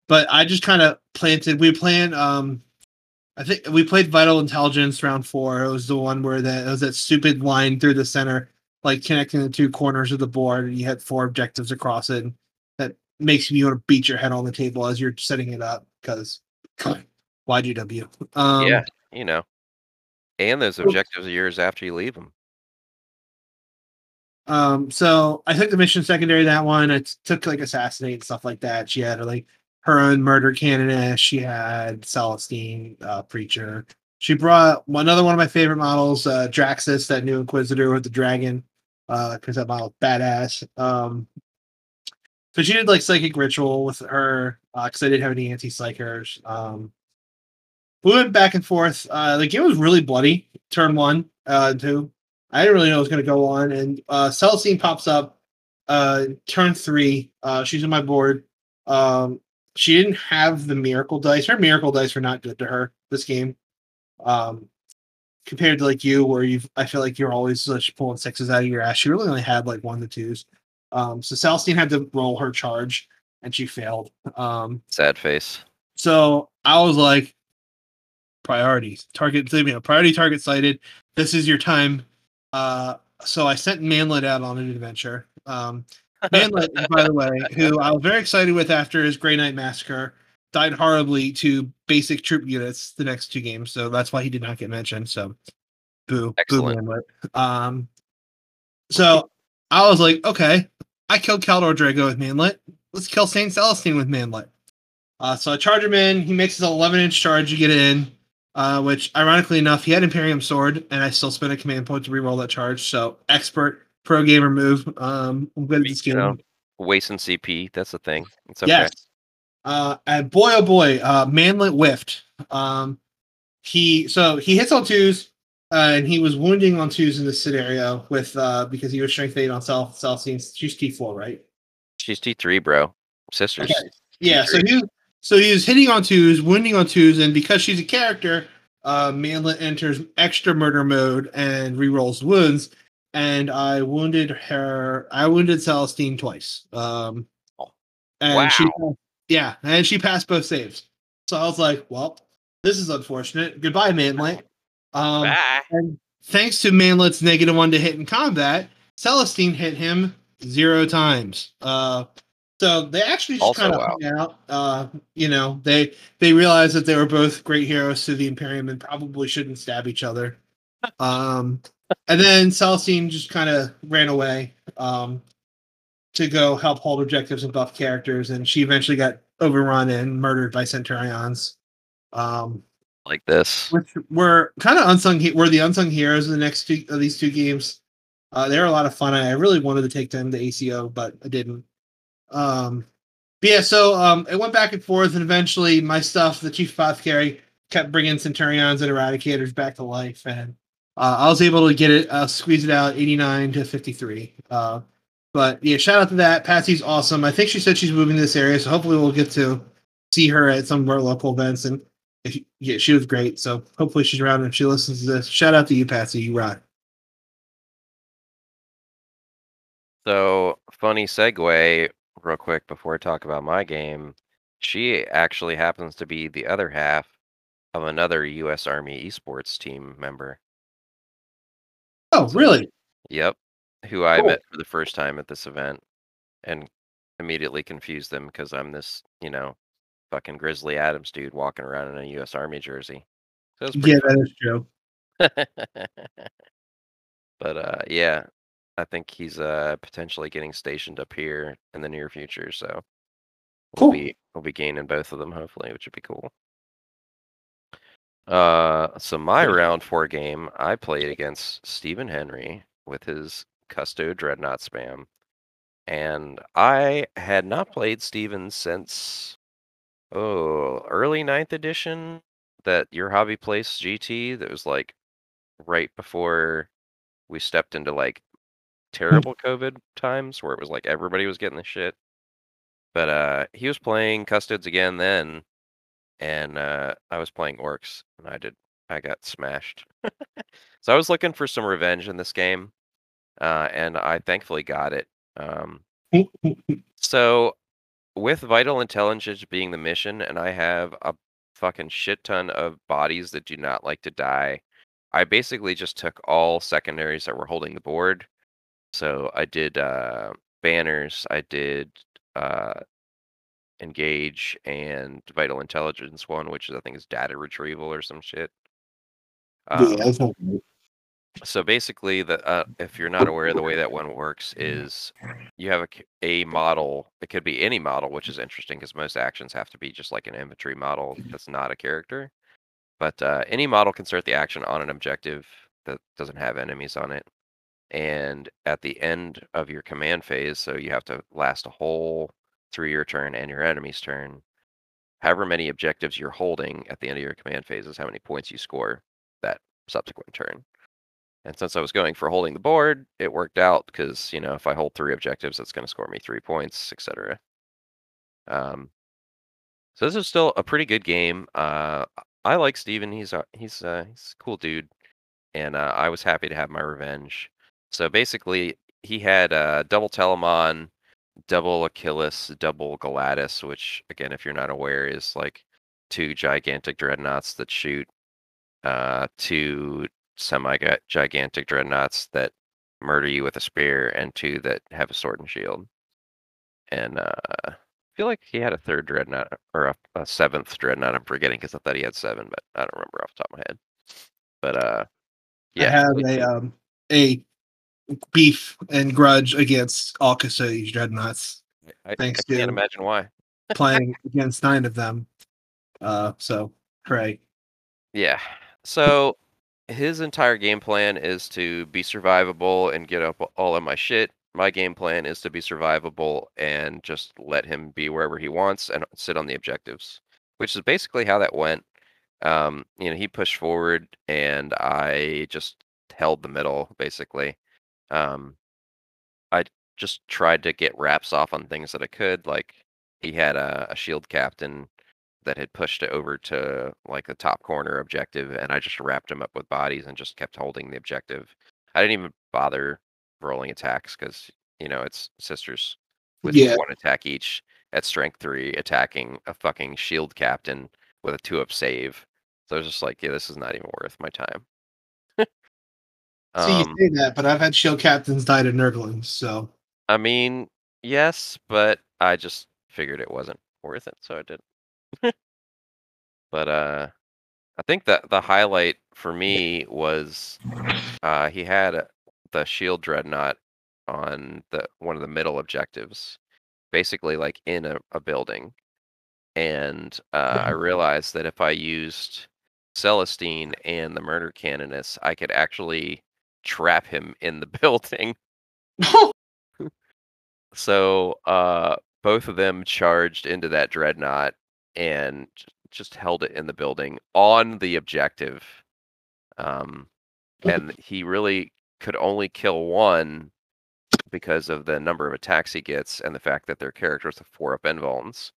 but I just kind of planted. We planned. Um, I think we played Vital Intelligence round four. It was the one where that was that stupid line through the center, like connecting the two corners of the board, and you had four objectives across it. That makes you want to beat your head on the table as you're setting it up because YGW. Um, yeah, you know. And those objectives are yours after you leave them. Um, so I took the mission secondary that one. I t- took like assassinate and stuff like that. She had like her own murder canoness. She had Celestine, uh, preacher. She brought another one of my favorite models, uh, Draxus, that new Inquisitor with the dragon, because that model badass. Um, so she did like psychic ritual with her because I didn't have any anti psychers. Um, we went back and forth. Uh, the game was really bloody. Turn one, uh, two. I didn't really know it was going to go on, and uh, Celestine pops up. Uh, turn three. Uh, she's on my board. Um, she didn't have the miracle dice. Her miracle dice were not good to her this game. Um, compared to like you, where you've I feel like you're always just pulling sixes out of your ass. She really only had like one to twos. Um, so Celestine had to roll her charge, and she failed. Um, Sad face. so I was like, priorities, target, you know, priority target sighted. This is your time. Uh, so I sent Manlet out on an adventure. Um, Manlet, by the way, who I was very excited with after his Grey Knight Massacre, died horribly to basic troop units the next two games. So that's why he did not get mentioned. So boo, Excellent. boo Manlet. Um, so I was like, okay, I killed Caldor Draigo with Manlet. Let's kill Saint Celestine with Manlet. Uh, so I charge him in. He makes his 11 inch charge to get in, uh, which ironically enough, he had Imperium Sword, and I still spent a command point to reroll that charge. So expert pro gamer move. Um, I'm good at this You game. know, wasting CP. That's the thing. It's okay. Yes. Uh, and boy, oh boy, uh, Manlet whiffed. Um, he so he hits on twos, uh, and he was wounding on twos in this scenario with uh because he was strength eight on self Celestine. She's T four, right? She's T3, bro. Sisters. Okay. Yeah, so he so he was hitting on twos, wounding on twos, and because she's a character, uh, Manlet enters extra murder mode and rerolls wounds. And I wounded her. I wounded Celestine twice. Um, and she, yeah, and she passed both saves. So I was like, well, this is unfortunate. Goodbye, Manlet. Um, Bye. and thanks to Manlet's negative one to hit in combat, Celestine hit him zero times. Uh, so they actually just Also, kind of wow. hung out. Uh, you know, they they realized that they were both great heroes to the Imperium and probably shouldn't stab each other. Um, and then Celestine just kind of ran away um, to go help hold objectives and buff characters, and she eventually got overrun and murdered by Centurions. Um, Like this. which were kind of unsung. he- Were the unsung heroes of the next two of these two games. Uh, they were a lot of fun. I really wanted to take them to ACO, but I didn't. Um, but yeah, so um, it went back and forth, and eventually my stuff, the chief apothecary, kept bringing Centurions and Eradicators back to life, and uh, I was able to get it, uh, squeeze it out, eighty nine to fifty three. Uh, but yeah, shout out to that. Patsy's awesome. I think she said she's moving to this area, so hopefully we'll get to see her at some of our local events. And yeah, she was great. So hopefully she's around and she listens to this. Shout out to you, Patsy. You rock. So, funny segue, real quick, before I talk about my game. She actually happens to be the other half of another U.S. Army esports team member. Oh, really? Yep. Who I Cool. met for the first time at this event and immediately confused them because I'm this, you know, fucking Grizzly Adams dude walking around in a U.S. Army jersey. So it was pretty Yeah, that is true. but uh yeah, I think he's uh potentially getting stationed up here in the near future, so we'll Cool. be we'll be gaining both of them hopefully, which would be cool. Uh so my round four game, I played against Stephen Henry with his Custo Dreadnought spam. And I had not played Steven since oh early ninth edition that your hobby place GT that was like right before we stepped into like terrible COVID times where it was like everybody was getting the shit. But uh he was playing Custodes again then, and uh I was playing Orks and I did I got smashed. so I was looking for some revenge in this game. Uh and I thankfully got it. Um so with vital intelligence being the mission and I have a fucking shit ton of bodies that do not like to die. I basically just took all secondaries that were holding the board. So I did uh, banners, I did uh, engage and vital intelligence one, which is, I think is data retrieval or some shit. Um, yeah, that's not so basically, the uh, if you're not aware, of the way that one works is you have a, a model. It could be any model, which is interesting because most actions have to be just like an inventory model that's not a character. But uh, any model can start the action on an objective that doesn't have enemies on it. And at the end of your command phase, so you have to last a whole through your turn and your enemy's turn, however many objectives you're holding at the end of your command phase is how many points you score that subsequent turn. And since I was going for holding the board, it worked out because you know if I hold three objectives, that's going to score me three points, etc. Um, so this is still a pretty good game. Uh, I like Steven. He's a, he's uh, he's a cool dude, and uh, I was happy to have my revenge. So basically, he had uh, double Telemon, double Achillus, double Galatus, which again, if you're not aware, is like two gigantic dreadnoughts that shoot uh, two semi gigantic dreadnoughts that murder you with a spear, and two that have a sword and shield. And uh, I feel like he had a third dreadnought or a, a seventh dreadnought. I'm forgetting because I thought he had seven, but I don't remember off the top of my head. But uh, yeah, I have a um a beef and grudge against all Custodes dreadnoughts. I, thanks I can't imagine why. playing against nine of them. Uh, so hooray! Yeah. So his entire game plan is to be survivable and get up all of my shit. My game plan is to be survivable and just let him be wherever he wants and sit on the objectives, which is basically how that went. Um, you know, he pushed forward and I just held the middle basically. Um, I just tried to get wraps off on things that I could, like he had a, a shield captain that had pushed it over to like the top corner objective, and I just wrapped him up with bodies and just kept holding the objective. I didn't even bother rolling attacks because you know it's sisters with Yeah. one attack each at strength three, attacking a fucking shield captain with a two up save. So I was just like, yeah, this is not even worth my time. Um, you say that, but I've had shield captains die to Nurglings, so I mean, yes, but I just figured it wasn't worth it, so I didn't. but uh I think that the highlight for me was uh he had the shield dreadnought on the one of the middle objectives, basically like in a, a building. And uh, I realized that if I used Celestine and the murder canoness, I could actually trap him in the building. So uh, both of them charged into that dreadnought and just held it in the building on the objective. Um, and he really could only kill one because of the number of attacks he gets and the fact that their characters have four up invulns.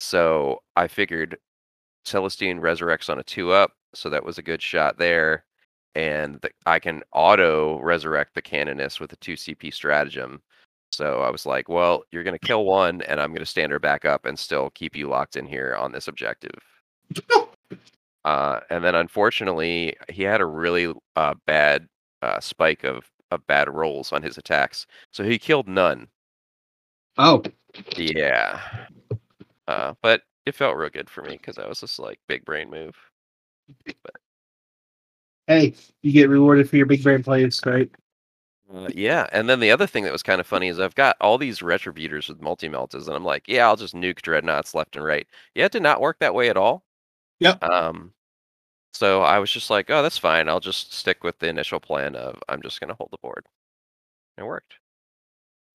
So I figured Celestine resurrects on a two up, so that was a good shot there. And the, I can auto resurrect the canoness with a two CP stratagem. So I was like, well, you're going to kill one, and I'm going to stand her back up and still keep you locked in here on this objective. Uh, and then unfortunately, he had a really uh, bad uh, spike of, of bad rolls on his attacks. So he killed none. oh, Yeah. Uh, but it felt real good for me because I was just like big brain move. Hey, you get rewarded for your big brain plays, right? Uh, yeah, and then the other thing that was kind of funny is I've got all these retributors with multi meltas, and I'm like, yeah, I'll just nuke dreadnoughts left and right. Yeah, it did not work that way at all. Yep. Um, so I was just like, oh, that's fine. I'll just stick with the initial plan of I'm just gonna hold the board. It worked.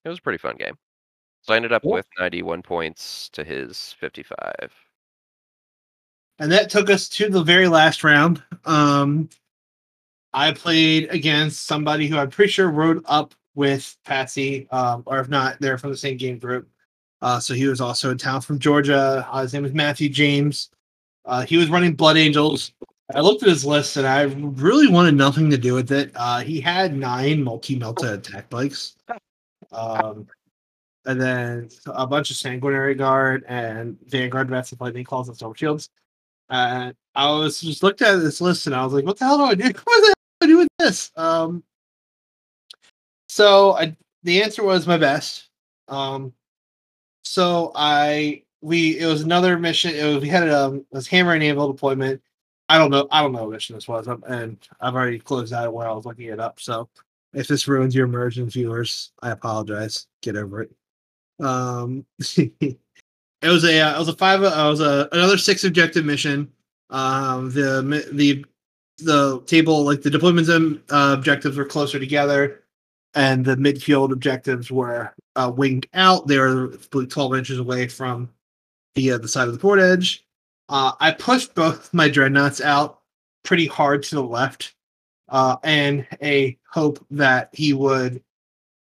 It was a pretty fun game. So I ended up Cool. with 91 points to his 55. And that took us to the very last round. Um, I played against somebody who I'm pretty sure rode up with Patsy, um, or if not, they're from the same game group. Uh, so he was also in town from Georgia. Uh, his name was Matthew James. Uh, he was running Blood Angels. I looked at his list and I really wanted nothing to do with it. Uh, he had nine multi melta attack bikes, um, and then a bunch of Sanguinary Guard and Vanguard Vets and Lightning Claws and Storm Shields. I was just looked at this list and I was like, what the hell do I do? I do with this? Um, so I, the answer was my best. Um, so I we it was another mission. It was, we had a um, was hammer and anvil deployment. I don't know. I don't know what mission this was, um, and I've already closed out where I was looking it up. So if this ruins your immersion, viewers, I apologize. Get over it. Um, it was a uh, it was a five. Uh, it was a another six objective mission. Um, the the the table like the deployments and uh, objectives were closer together. and the midfield objectives were uh, winged out. They were 12 inches away from the uh, the side of the board edge. Uh, I pushed both my dreadnoughts out pretty hard to the left, uh, and a hope that he would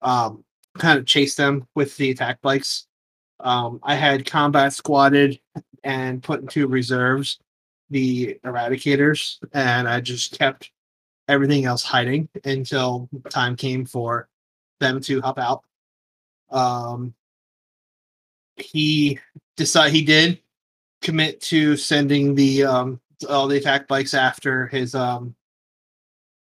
um, kind of chase them with the attack bikes. Um, I had combat squatted and put into reserves the eradicators, and I just kept everything else hiding until time came for them to hop out. Um, he decided he did commit to sending the um all the attack bikes after his um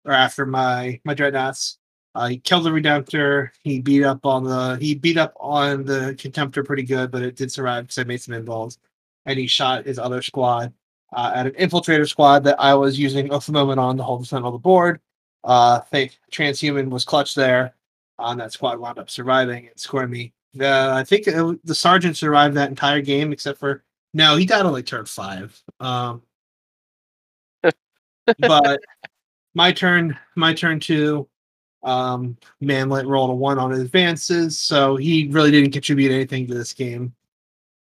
or after my my dreadnoughts. Uh, he killed the Redemptor. He beat up on the he beat up on the Contemptor pretty good, but it did survive because I made some invulns. And he shot his other squad uh, at an infiltrator squad that I was using Oath of Moment on to hold the center of the board. Uh, think Transhuman was clutch there. On uh, that squad wound up surviving and scoring me. The I think it, the sergeant survived that entire game except for no, he died on like turn five. Um, but my turn, my turn two. Um, Manlet rolled a one on his advances, so he really didn't contribute anything to this game.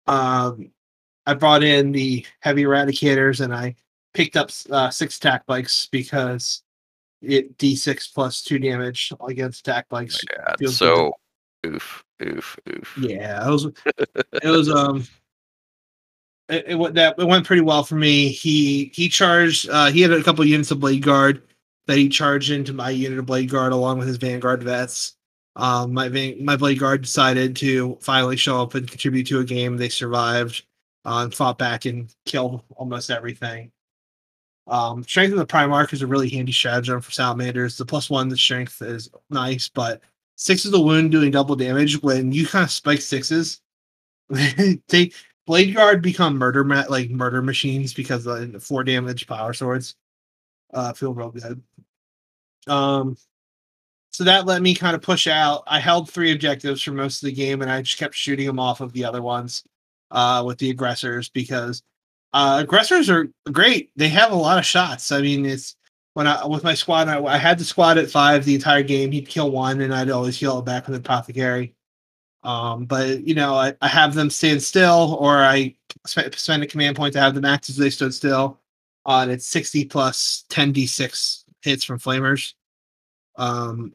Um, I brought in the heavy eradicators and I picked up uh, six attack bikes because it d6 plus two damage against attack bikes. Oh so good. oof, oof, oof. Yeah, it was it was um it, it went that it went pretty well for me. He he charged uh he had a couple units of blade guard that he charged into my unit of blade guard along with his vanguard vets. Um my my blade guard decided to finally show up and contribute to a game. They survived uh, and fought back and killed almost everything. Um, strength of the Primarch is a really handy stratagem for salamanders. The plus one, the strength is nice, but six of the wound doing double damage when you kind of spike sixes. they blade guard become murder ma- like murder machines because the four damage power swords uh, feel real good. Um, so that let me kind of push out. I held three objectives for most of the game, and I just kept shooting them off of the other ones uh, with the aggressors because uh, aggressors are great. They have a lot of shots. I mean, it's when I with my squad, I, I had the squad at five the entire game. He'd kill one, and I'd always heal it back with the apothecary. Um, but you know, I, I have them stand still, or I spend, spend a command point to have them act as they stood still. Uh, and it's 60 plus 10 d6 hits from flamers. Um,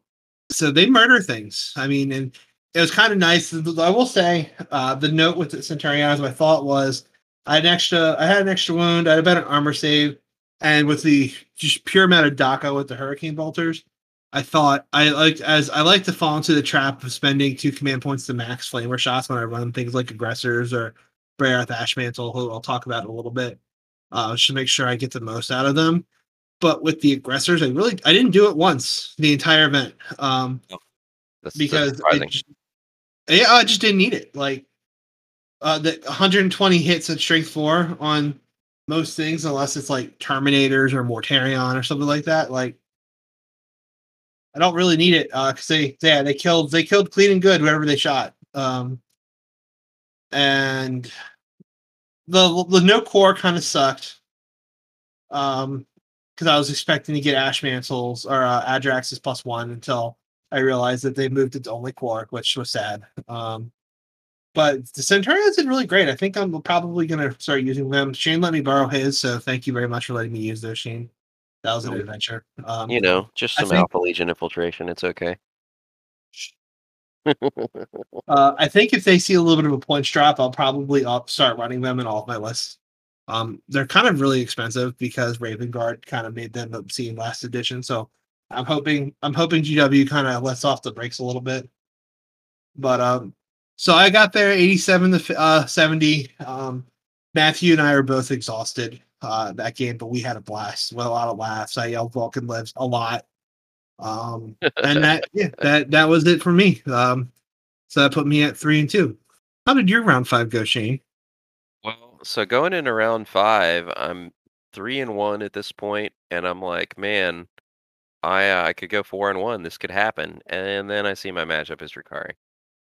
so they murder things. I mean, and it was kind of nice. I will say, uh, the note with the Centurions, my thought was I had an extra, I had an extra wound. I had about an armor save, and with the just pure amount of dakka with the Hurricane Bolters, I thought I like as I like to fall into the trap of spending two command points to max flamer shots when I run things like aggressors or Bray'arth Ashmantle, who I'll talk about in a little bit, uh, just to make sure I get the most out of them. But with the aggressors, I really I didn't do it once the entire event. Um, oh, that's, because it, yeah, I just didn't need it. Like uh, the 120 hits at strength four on most things, unless it's like Terminators or Mortarion or something like that. Like I don't really need it because uh, they yeah they killed they killed clean and good whoever they shot. Um, and the the no core kind of sucked. Um, because I was expecting to get Ashmantles or uh, Adrax's plus one until I realized that they moved it to only Quark, which was sad. Um, but the Centurions did really great. I think I'm probably going to start using them. Shane let me borrow his, so thank you very much for letting me use those, Shane. That was an adventure. Um, you know, just some think, Alpha Legion infiltration. It's okay. uh, I think if they see a little bit of a points drop, I'll probably up start running them in all of my lists. Um, they're kind of really expensive because Raven Guard kind of made them obscene last edition. So I'm hoping I'm hoping GW kind of lets off the brakes a little bit. But um, so I got there 87 to uh, 70. Um, Matthew and I are both exhausted uh, that game, but we had a blast. With a lot of laughs. I yelled "Vulcan lives" a lot. Um, and that yeah, that that was it for me. Um, so that put me at three and two. How did your round five go, Shane? Well, so going into round five, I'm three and one at this point, and I'm like, man, I uh, I could go four and one. This could happen, and then I see my matchup is Drukhari,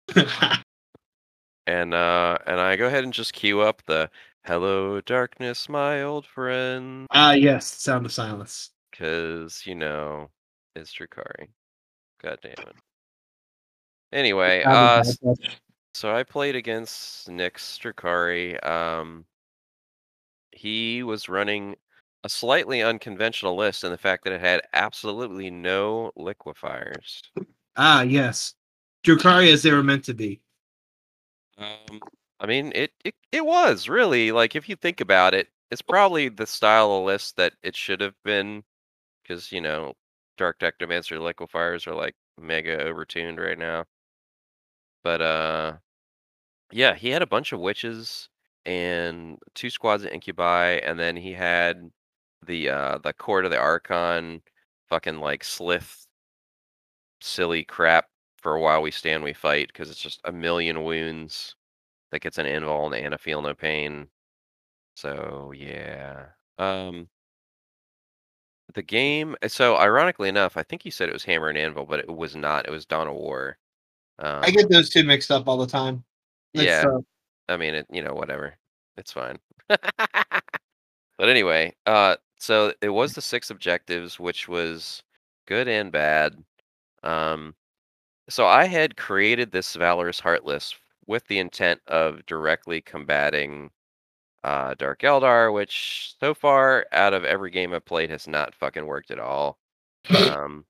and uh, and I go ahead and just queue up the "Hello, darkness, my old friend." Ah, yes, sound of silence. Because you know, it's Drukhari. God damn it. Anyway, uh, was s- bad touch. so I played against Nick Strikari. Um, he was running a slightly unconventional list in the fact that it had absolutely no liquefiers. Ah, yes. Drukhari as they were meant to be. Um, I mean, it, it it was really like if you think about it, it's probably the style of list that it should have been, because you know, Dark Technomancer liquefiers are like mega overtuned right now. But uh, yeah, he had a bunch of witches and two squads of incubi, and then he had the uh the court of the archon, fucking like Sslyth, silly crap. For a while we stand, we fight because it's just a million wounds that gets an invul and a feel no pain. So yeah. Um the game so ironically enough, I think you said it was Hammer and Anvil, but it was not. It was Dawn of War. Um, I get those two mixed up all the time. It's, Yeah. uh, I mean it you know, whatever. It's fine. but anyway, uh so it was the six objectives, which was good and bad. Um so I had created this Valorous Heartless with the intent of directly combating uh, Dark Eldar, which so far out of every game I've played has not fucking worked at all. Um,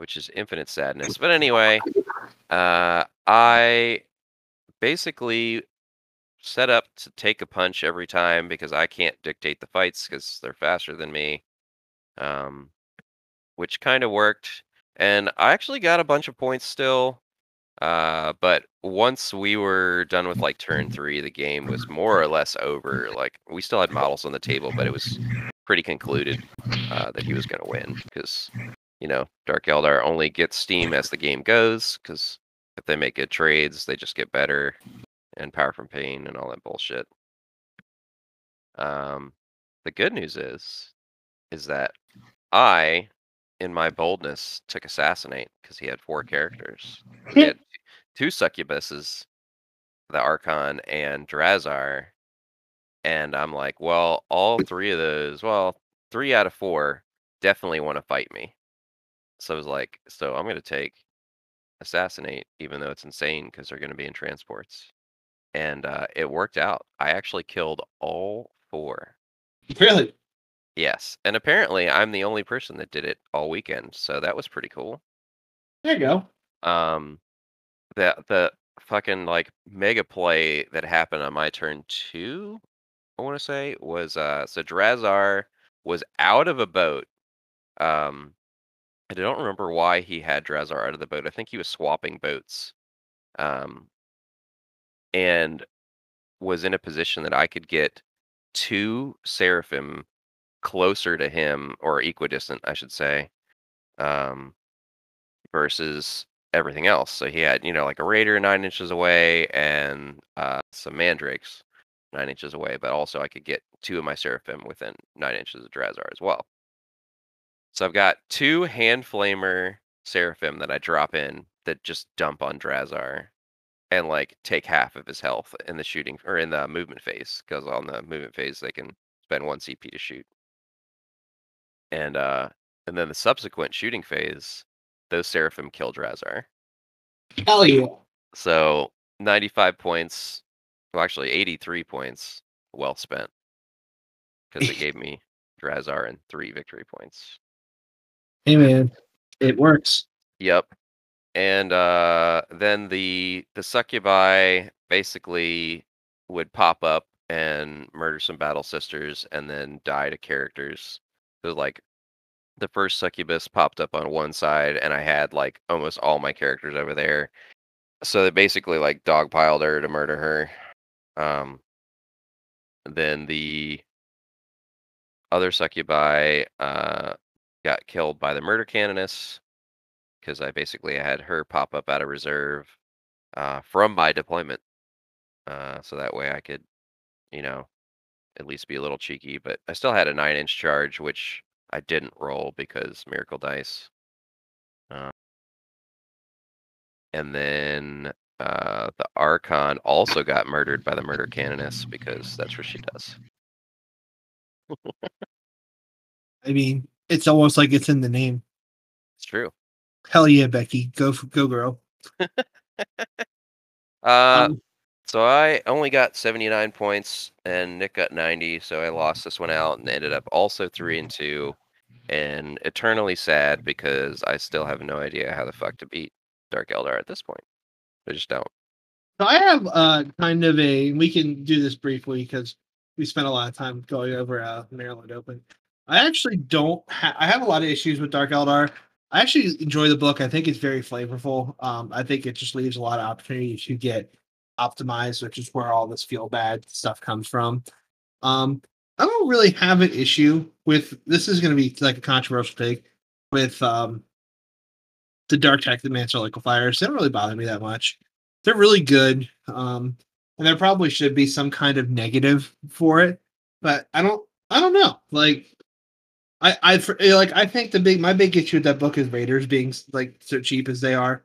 which is infinite sadness. But anyway, uh, I basically set up to take a punch every time because I can't dictate the fights because they're faster than me. Um, which kind of worked. And I actually got a bunch of points still. Uh, but once we were done with like turn three, the game was more or less over. Like we still had models on the table, but it was pretty concluded uh, that he was going to win because you know Dark Eldar only gets steam as the game goes. Because if they make good trades, they just get better and power from pain and all that bullshit. Um, the good news is, is that I, in my boldness, took assassinate because he had four characters. He had two succubuses, the Archon and Drazar. And I'm like, well, all three of those, well, three out of four definitely want to fight me. So I was like, so I'm going to take assassinate, even though it's insane because they're going to be in transports. And uh, it worked out. I actually killed all four. really? Yes. And apparently I'm the only person that did it all weekend. So that was pretty cool. There you go. um the the fucking like mega play that happened on my turn two i want to say was uh so drazar was out of a boat um i don't remember why he had drazar out of the boat i think he was swapping boats um and was in a position that i could get two seraphim closer to him or equidistant i should say um versus everything else. So he had, you know, like a raider nine inches away and uh, some mandrakes nine inches away, but also I could get two of my seraphim within nine inches of Drazar as well. So I've got two hand flamer seraphim that I drop in that just dump on Drazar and like take half of his health in the shooting or in the movement phase because on the movement phase they can spend one CP to shoot. And uh and then the subsequent shooting phase, those seraphim kill Drazar. Hell yeah. So 95 points, well, actually 83 points, well spent. Because it gave me Drazar and three victory points. Hey man, it works. Yep. And uh, then the the succubi basically would pop up and murder some battle sisters and then die to characters. So like the first succubus popped up on one side and I had like almost all my characters over there. So they basically like dogpiled her to murder her. Um then the other succubi uh got killed by the murder canoness because I basically had her pop up out of reserve uh, from my deployment. Uh, so that way I could, you know, at least be a little cheeky. But I still had a nine inch charge, which I didn't roll because Miracle Dice. Uh, and then uh, the Archon also got murdered by the Murder Canoness because that's what she does. I mean, it's almost like it's in the name. It's true. Hell yeah, Becky, go for, go girl. Uh, Um, so I only got 79 points, and Nick got 90. So I lost this one out, and ended up also three and two, and eternally sad because I still have no idea how the fuck to beat Dark Eldar at this point. I just don't. So I have uh kind of a we can do this briefly because we spent a lot of time going over uh Maryland Open. I actually don't ha- I have a lot of issues with Dark Eldar. I actually enjoy the book. I think it's very flavorful. Um, I think it just leaves a lot of opportunity to get optimized, which is where all this feel bad stuff comes from. Um, I don't really have an issue with this is going to be like a controversial take with um the Dark Tech the Mantle Liquefiers. They don't really bother me that much they're really good. Um, and there probably should be some kind of negative for it, but I don't. I don't know. Like, I I for- like I think the big my big issue with that book is Raiders being like so cheap as they are.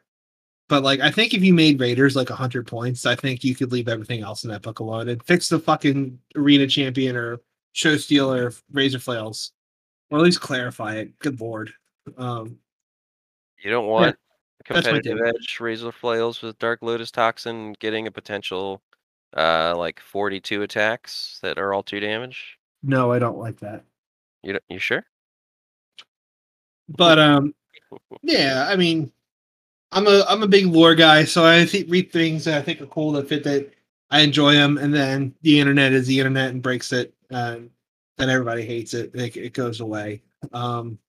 But like, I think if you made Raiders like hundred points, I think you could leave everything else in that book alone and fix the fucking arena champion or show steel or razor flails, or at least clarify it. Good lord. Um, You don't want my competitive edge razor flails with Dark Lotus Toxin getting a potential uh like 42 attacks that are all two damage. no, I don't like that. You you sure? But um, yeah, I mean, I'm a I'm a big lore guy, so I think read things that I think are cool that fit that I enjoy them, and then the internet is the internet and breaks it, and then everybody hates it. It, it goes away. Um,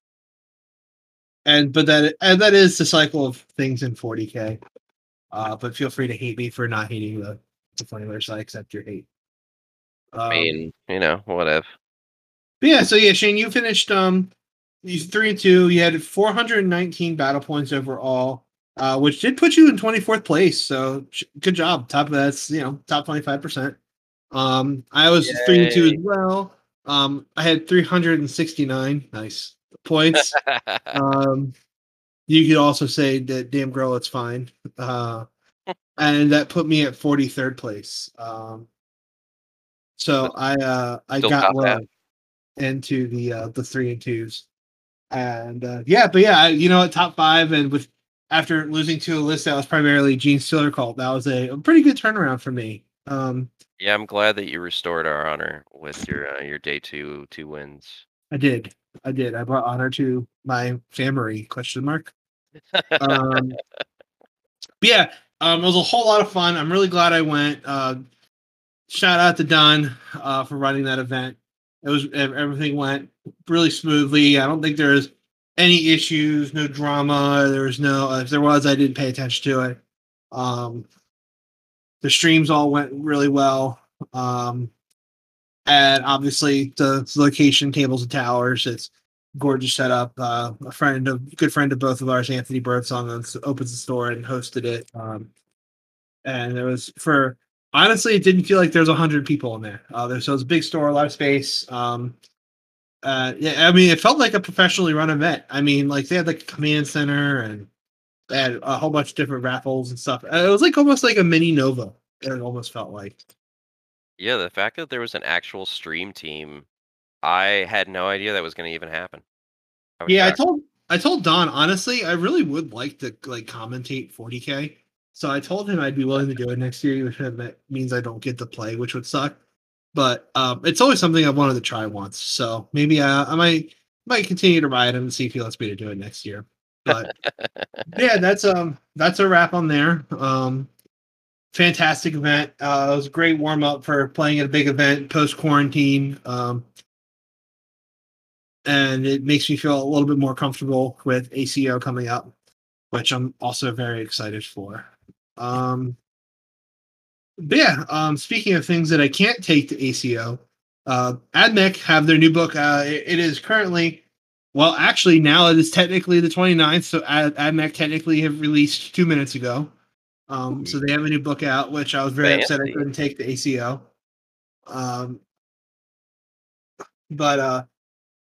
and but that and that is the cycle of things in 40k. Uh, but feel free to hate me for not hating the the formula, so I accept your hate. I Um, mean, you know, whatever. But yeah, so yeah, Shane, you finished um you three and two. You had 419 battle points overall, uh, which did put you in 24th place. So sh- good job. Top of that's you know top 25 percent. Um, I was three and two as well. Um, I had 369 nice points. um, you could also say that damn girl, it's fine. Uh, and that put me at 43rd place. Um, so I uh I Still got low half. Into the uh the three and twos, and uh, yeah, but yeah, you know, at top five, and with after losing to a list that was primarily Genestealer cult, that was a, a pretty good turnaround for me. Um, yeah, I'm glad that you restored our honor with your uh, your day two two wins. I did, I did. I brought honor to my family? Question mark. um, but yeah, um, it was a whole lot of fun. I'm really glad I went. Uh, shout out to Don uh, for running that event. It was everything went really smoothly. I don't think there was any issues, no drama. There was no. If there was, I didn't pay attention to it. Um, the streams all went really well. Um, and obviously the location tables and towers. It's gorgeous setup. Uh, a friend of good friend of both of ours, Anthony Birdsong, opens the store and hosted it. Um, and there was for honestly, it didn't feel like there was a hundred people in there. Uh, there so it was a big store, a lot of space. Um, uh, yeah, I mean, it felt like a professionally run event. I mean, like they had like a command center and they had a whole bunch of different raffles and stuff. Uh, It was like almost like a mini Nova. It almost felt like. Yeah, the fact that there was an actual stream team, I had no idea that was going to even happen. I Yeah, I told I told Don honestly, I really would like to like commentate 40k. So I told him I'd be willing to do it next year, which that means I don't get to play, which would suck. But um, it's always something I wanted to try once. So maybe uh, I might might continue to ride him and see if he lets me to do it next year. But yeah, that's um that's a wrap on there. Um, fantastic event. Uh, it was a great warm up for playing at a big event post quarantine. Um, and it makes me feel a little bit more comfortable with ACO coming up, which I'm also very excited for. Um, but yeah, um, speaking of things that I can't take to ACO, uh, AdMech have their new book. Uh, it- it is currently, well, actually now it is technically the 29th, so Ad- AdMech technically have released two minutes ago. Um, so they have a new book out, which I was very upset I couldn't take the ACO. Um, but uh,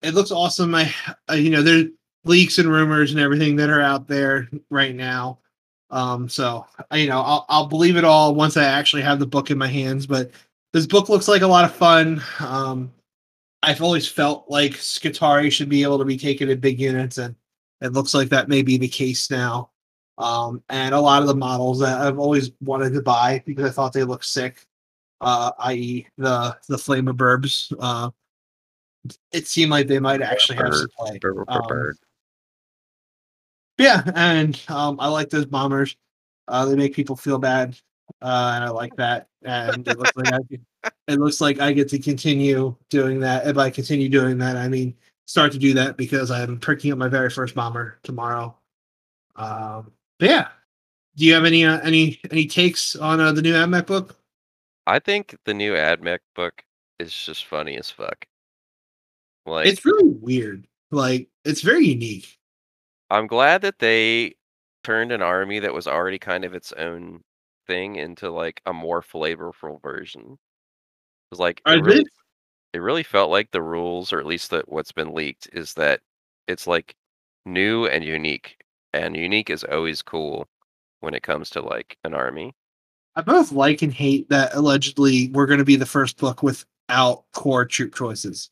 it looks awesome. I, uh, you know, there's leaks and rumors and everything that are out there right now. Um, so you know, I'll I'll believe it all once I actually have the book in my hands. But this book looks like a lot of fun. Um, I've always felt like Skitarii should be able to be taken in big units, and It looks like that may be the case now. Um, and a lot of the models that I've always wanted to buy because I thought they looked sick, uh, i.e., the the Flame of Burbs. Uh, it seemed like they might actually have some play. Um. Yeah, and um, I like those bombers. Uh, they make people feel bad, uh, and I like that. And it looks like I, get- it looks like I get to continue doing that. And by continue doing that, I mean start to do that because I'm picking up my very first bomber tomorrow. Um, but yeah, do you have any uh, any any takes on uh, the new AdMech book? I think the new AdMech book is just funny as fuck. Like It's really weird. Like it's very unique. I'm glad that they turned an army that was already kind of its own thing into like a more flavorful version. It's like I it really, did. it really felt like the rules, or at least that what's been leaked, is that it's like new and unique, and unique is always cool when it comes to like an army. I both like and hate that allegedly we're going to be the first book without core troop choices.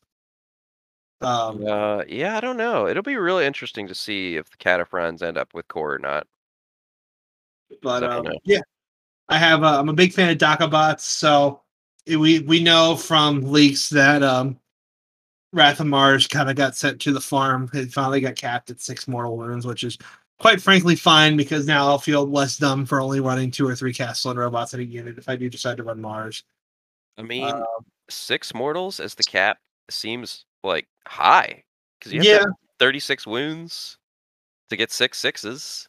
Um, Uh, yeah, I don't know. It'll be really interesting to see if the Kataphrons end up with core or not. but I don't um, know. yeah, I have. Uh, I'm a big fan of dakka bots, so it- we we know from leaks that um, Wrath of Mars kind of got sent to the farm. It finally got capped at six mortal wounds, which is quite frankly fine because now I'll feel less dumb for only running two or three Kastelan robots in a unit if I do decide to run Mars. I mean, Um, six mortals as the cap seems like high because you have yeah, have 36 wounds to get six sixes.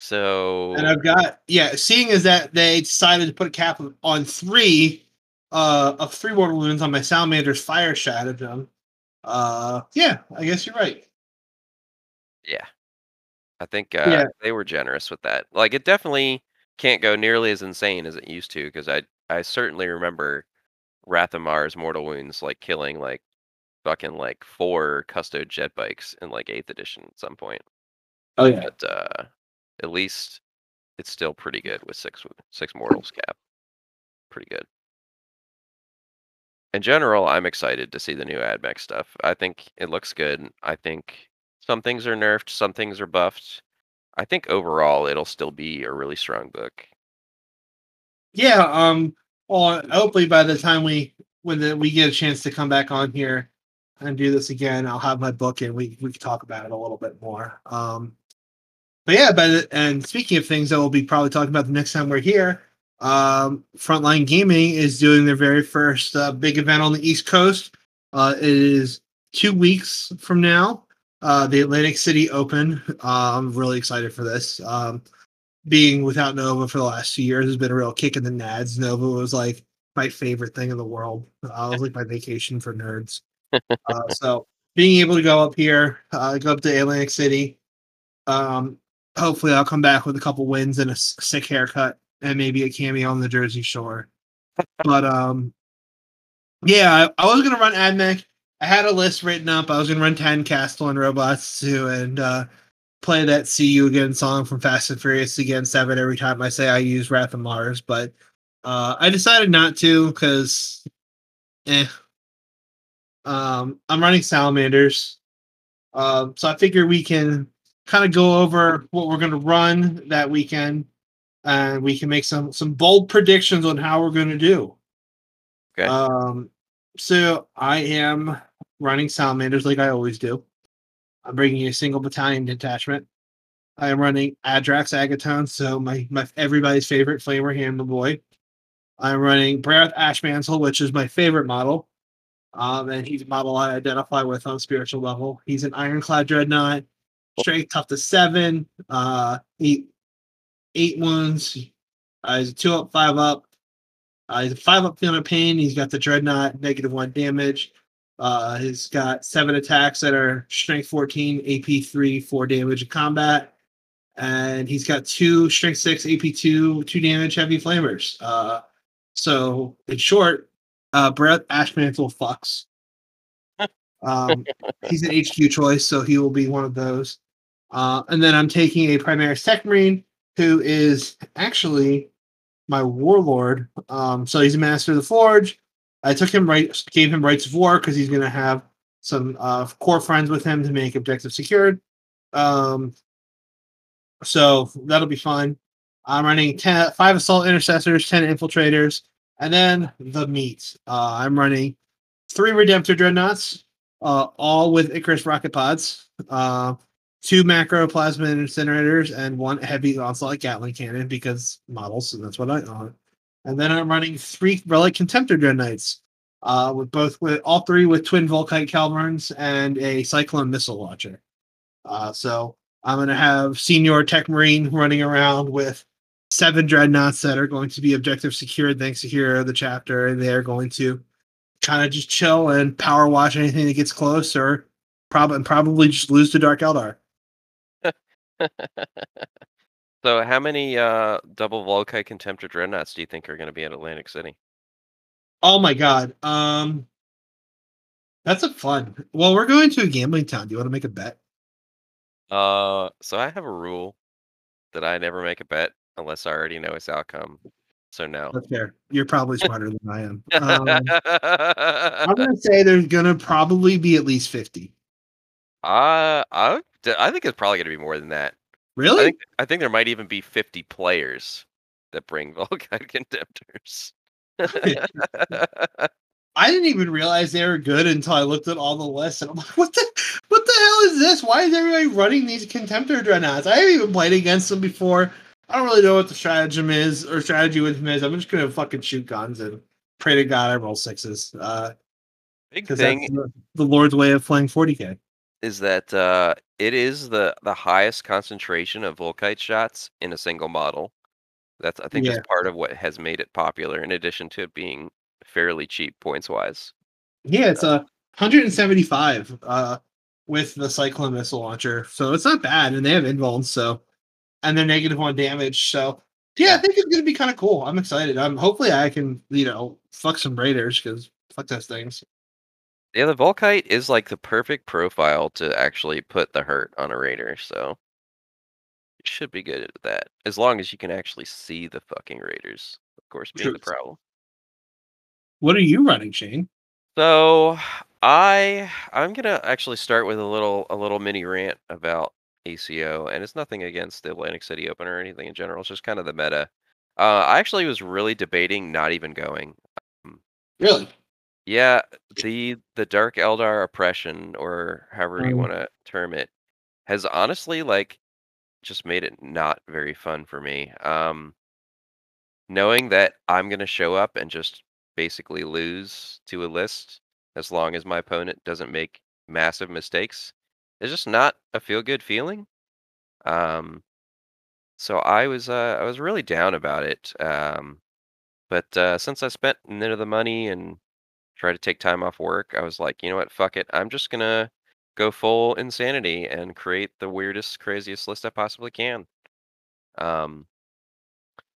So and I've got yeah. Seeing as that they decided to put a cap on three uh of three mortal wounds on my Salamander's fire shot shattered them. Uh, yeah, I guess you're right. yeah, I think uh, Yeah. they were generous with that. Like it definitely can't go nearly as insane as it used to because I I certainly remember Wrath of Mars Mortal Wounds like killing like fucking like four custo jet bikes in like eighth edition at some point. Oh yeah. But uh, at least it's still pretty good with six six mortals cap. Pretty good. In general, I'm excited to see the new AdMech stuff. I think it looks good. I think some things are nerfed, some things are buffed. I think overall it'll still be a really strong book. Yeah, um well hopefully by the time we when the, we get a chance to come back on here and do this again, I'll have my book and we we can talk about it a little bit more. Um but yeah, but and speaking of things that we'll be probably talking about the next time we're here, um Frontline Gaming is doing their very first uh, big event on the East Coast. Uh it is 2 weeks from now. Uh the Atlantic City Open. Uh, I'm really excited for this. Um being without Nova for the last two years has been a real kick in the nads. Nova was like my favorite thing in the world. Uh, was like my vacation for nerds. Uh, so being able to go up here, uh, go up to Atlantic City, um, hopefully I'll come back with a couple wins and a sick haircut and maybe a cameo on the Jersey Shore. but um, yeah, I, I was gonna run AdMech. I had a list written up. I was gonna run 10 Kastelan robots too, and uh, play that "See You Again" song from Fast and Furious again seven every time I say I use Wrath of Mars, but uh, I decided not to because, eh. Um, I'm running Salamanders, um, so I figure we can kind of go over what we're going to run that weekend, and we can make some some bold predictions on how we're going to do. Okay. Um, so I am running Salamanders like I always do. I'm bringing a single battalion detachment. I am running Adrax Agatone, so my, my everybody's favorite flamer hammer boy. I'm running Bray'arth Ashmantle, which is my favorite model. Um, and he's a model I identify with on a spiritual level. He's an ironclad dreadnought, strength tough to seven, uh, eight eight wounds. Uh, he's a two up, five up. Uh, he's a five up feeling of pain. He's got the dreadnought, negative one damage. Uh, he's got seven attacks that are strength 14, AP 3, 4 damage in combat. And he's got two strength 6, AP 2, 2 damage heavy flamers. Uh, so, in short, uh, Bray'arth Ashmantle fucks. Um, he's an HQ choice, so he will be one of those. Uh, and then I'm taking a Primaris Tech Marine who is actually my warlord. Um, so he's a master of the forge. I took him right, gave him rights of war because he's going to have some uh, core friends with him to make objective secured. Um, so that'll be fun. I'm running 10, five assault intercessors, 10 infiltrators, and then the meat. Uh, I'm running three Redemptor dreadnoughts, uh, all with Icarus rocket pods, uh, two macro plasma incinerators, and one heavy onslaught Gatling cannon because models, and that's what I own. And then I'm running three Relic Contemptor dreadnoughts, uh, with both with all three with twin Volkite Culverins and a Cyclone missile launcher. Uh, so I'm going to have Senior Tech Marine running around with seven dreadnoughts that are going to be objective secured thanks to Hero of the Chapter, and they're going to kind of just chill and power watch anything that gets close, or probably probably just lose to Dark Eldar. so, how many uh, double Volkite Contemptor dreadnoughts do you think are going to be at Atlantic City? Oh my god. Um that's a fun. Well, we're going to a gambling town. Do you want to make a bet? Uh, so I have a rule that I never make a bet unless I already know its outcome. So no. That's fair. You're probably smarter than I am. Um, I'm gonna say there's gonna probably be at least fifty. Uh, I I think it's probably gonna be more than that. I Really? think I think there might even be 50 players that bring Volkite Contemptors. I didn't even realize they were good until I looked at all the lists and I'm like, what the what the hell is this? Why is everybody running these contemptor dreadnoughts? I haven't even played against them before. I don't really know what the stratagem is or strategy with him is. I'm just gonna fucking shoot guns and pray to God I roll sixes. Uh Big thing that's the, the Lord's way of playing 40k. is that uh, it is the the highest concentration of Volkite shots in a single model. That's I think Yeah. that's part of what has made it popular. In addition to it being fairly cheap points wise. Yeah, it's a 175 uh with the cyclone missile launcher. So it's not bad. And they have invulns, so and they're negative one damage. So yeah, I think it's gonna be kind of cool. I'm excited. I'm hopefully I can, you know, fuck some raiders because fuck those things. Yeah, the Volkite is like the perfect profile to actually put the hurt on a raider. So you should be good at that as long as you can actually see the fucking raiders. Of course, being the Truth. problem. What are you running, Shane? So I I'm gonna actually start with a little a little mini rant about ACO, and it's nothing against the Atlantic City Open or anything in general. It's just kind of the meta. Uh, I actually was really debating not even going. Really? Yeah, the the Dark Eldar oppression, or however you Um, want to term it, has honestly like just made it not very fun for me. Um, knowing that I'm gonna show up and just basically lose to a list as long as my opponent doesn't make massive mistakes is just not a feel good feeling. Um, so I was uh, I was really down about it. Um, but uh, since I spent minute of the money and tried to take time off work, I was like, you know what, fuck it. I'm just gonna go full insanity and create the weirdest, craziest list I possibly can. Um,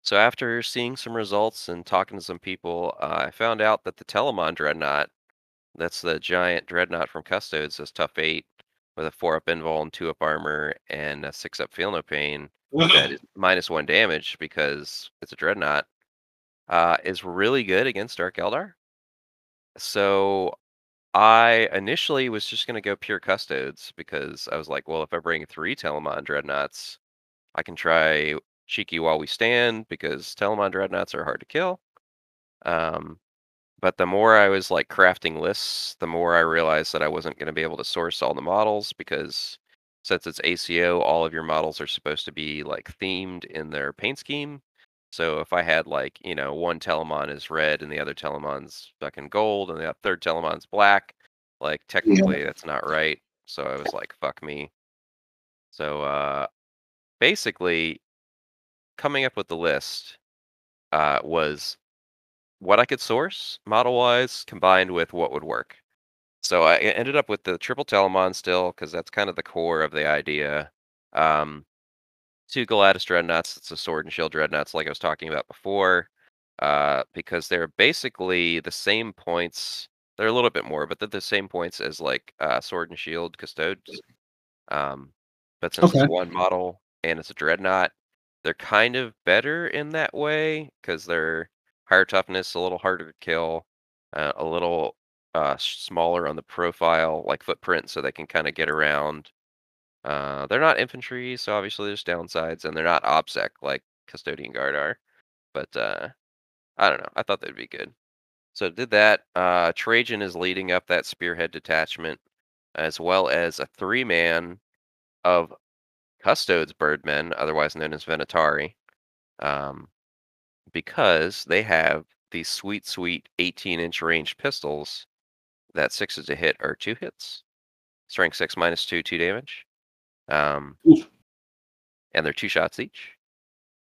so after seeing some results and talking to some people, uh, I found out that the Telemon Dreadnought, that's the giant dreadnought from Custodes, is tough eight with a four up invul and two up armor and a six up feel no pain that is minus one damage because it's a dreadnought, uh, is really good against Dark Eldar. So I initially was just going to go pure custodes because I was like, well, if I bring three Telemon dreadnoughts, I can try cheeky while we stand because Telemon dreadnoughts are hard to kill. Um, but the more I was like crafting lists, the more I realized that I wasn't going to be able to source all the models because since it's ACO, all of your models are supposed to be like themed in their paint scheme. So if I had like, you know, one Telemon is red and the other Telemon's fucking gold and the third Telemon's black, like technically that's not right. So I was like, fuck me. So uh basically coming up with the list uh was what I could source model wise combined with what would work. So I ended up with the triple Telemon still because that's kind of the core of the idea. Um, two Galatus dreadnoughts. It's a sword and shield dreadnoughts, like I was talking about before, uh, because they're basically the same points. They're a little bit more, but they're the same points as like uh, sword and shield custodes. Um, but since Okay. it's one model and it's a dreadnought, they're kind of better in that way because they're higher toughness, a little harder to kill, uh, a little uh, smaller on the profile, like footprint, so they can kind of get around. Uh, they're not infantry, so obviously there's downsides, and they're not OBSEC like Custodian Guard are. But uh, I don't know. I thought they'd be good. So did that. Uh, Trajann is leading up that spearhead detachment, as well as a three-man of Custodes Birdmen, otherwise known as Venatari, um, because they have these sweet, sweet 18-inch range pistols that sixes to hit are two hits, strength six minus two, two damage, um, and they're two shots each.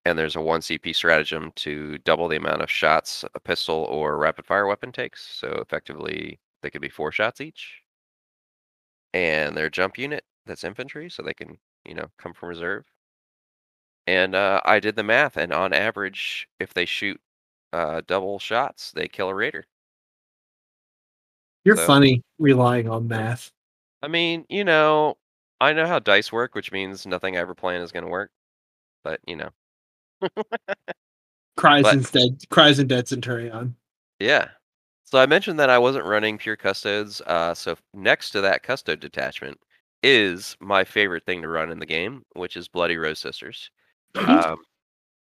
And there's a one CP stratagem to double the amount of shots a pistol or rapid fire weapon takes. So effectively, they could be four shots each. And their jump unit that's infantry, so they can you know come from reserve. And uh, I did the math, and on average, if they shoot uh, double shots, they kill a raider. You're So- funny relying on math. I mean, you know, I know how dice work, which means nothing I ever plan is going to work. But you know, Cries But- instead. Cries and dead Centurion. yeah. So I mentioned that I wasn't running pure custodes. Uh, so next to that custode detachment is my favorite thing to run in the game, which is Bloody Rose Sisters. Um,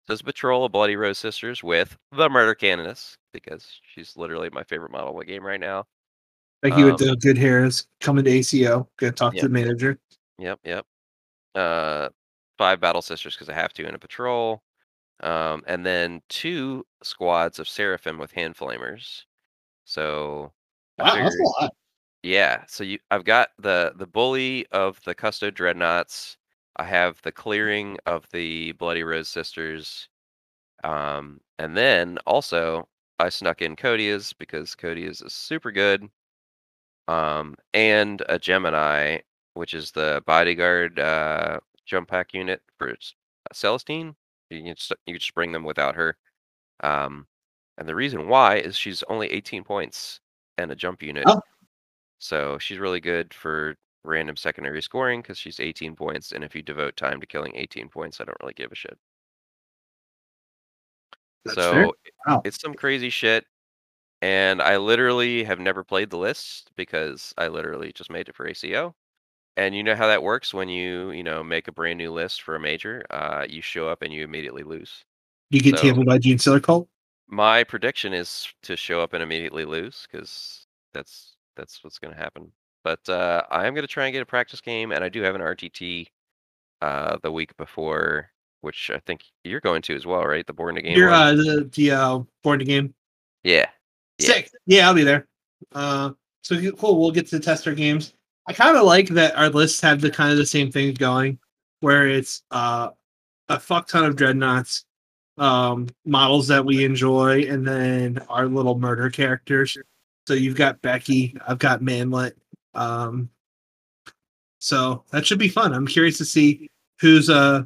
so it's a patrol of Bloody Rose Sisters with the Murder Canoness because she's literally my favorite model in the game right now. Becky with Um, the good hairs coming to ACO. Gonna talk Yeah. to the manager. Yep, yep. Uh, five battle sisters because I have to in a patrol. Um, and then two squads of seraphim with hand flamers. So Wow, that's a lot. yeah. So you, I've got the the bully of the Custo dreadnoughts. I have the clearing of the Bloody Rose sisters. Um, and then also I snuck in Coteaz because Coteaz is super good. Um, and a Geminae, which is the bodyguard uh, jump pack unit for Celestine. You can just, you can just bring them without her. Um, and the reason why is she's only 18 points and a jump unit. Oh. So she's really good for random secondary scoring because she's 18 points. And if you devote time to killing 18 points, I don't really give a shit. That's so. Wow. it's some crazy shit. And I literally have never played the list because I literally just made it for ACO. And you know how that works when you, you know, make a brand new list for a major, uh, you show up and you immediately lose. You get so- by Genestealer Cult? My prediction is to show up and immediately lose because that's that's what's going to happen. But uh, I am going to try and get a practice game, and I do have an RTT uh, the week before, which I think you're going to as well, right? The Born to Game. You're uh the the uh board game. yeah, Yeah. Sick. Yeah, I'll be there. Uh so cool, we'll get to test our games. I kind of like that our lists have the kind of the same things going, where it's uh a fuck ton of dreadnoughts, um, models that we enjoy, and then our little murder characters. So you've got Becky, I've got Manlet. Um so that should be fun. I'm curious to see who's uh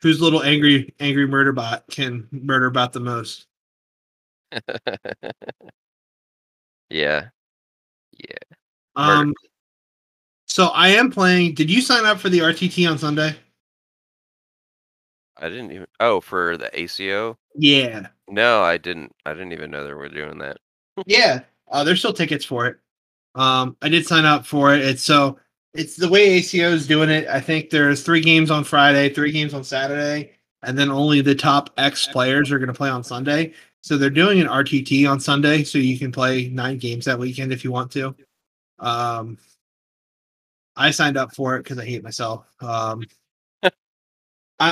whose little angry angry murder bot can murder bot the most. yeah, yeah. Murder. Um, so I am playing. Did you sign up for the RTT on Sunday? I didn't even. Oh, for the ACO? Yeah, No, I didn't. I didn't even know they were doing that. yeah. Uh, there's still tickets for it. Um, I did sign up for it. It's so it's the way ACO is doing it. I think there's three games on Friday, three games on Saturday, and then only the top X players are going to play on Sunday. So they're doing an RTT on Sunday, so you can play nine games that weekend if you want to. Um, I signed up for it because I hate myself. Um, I,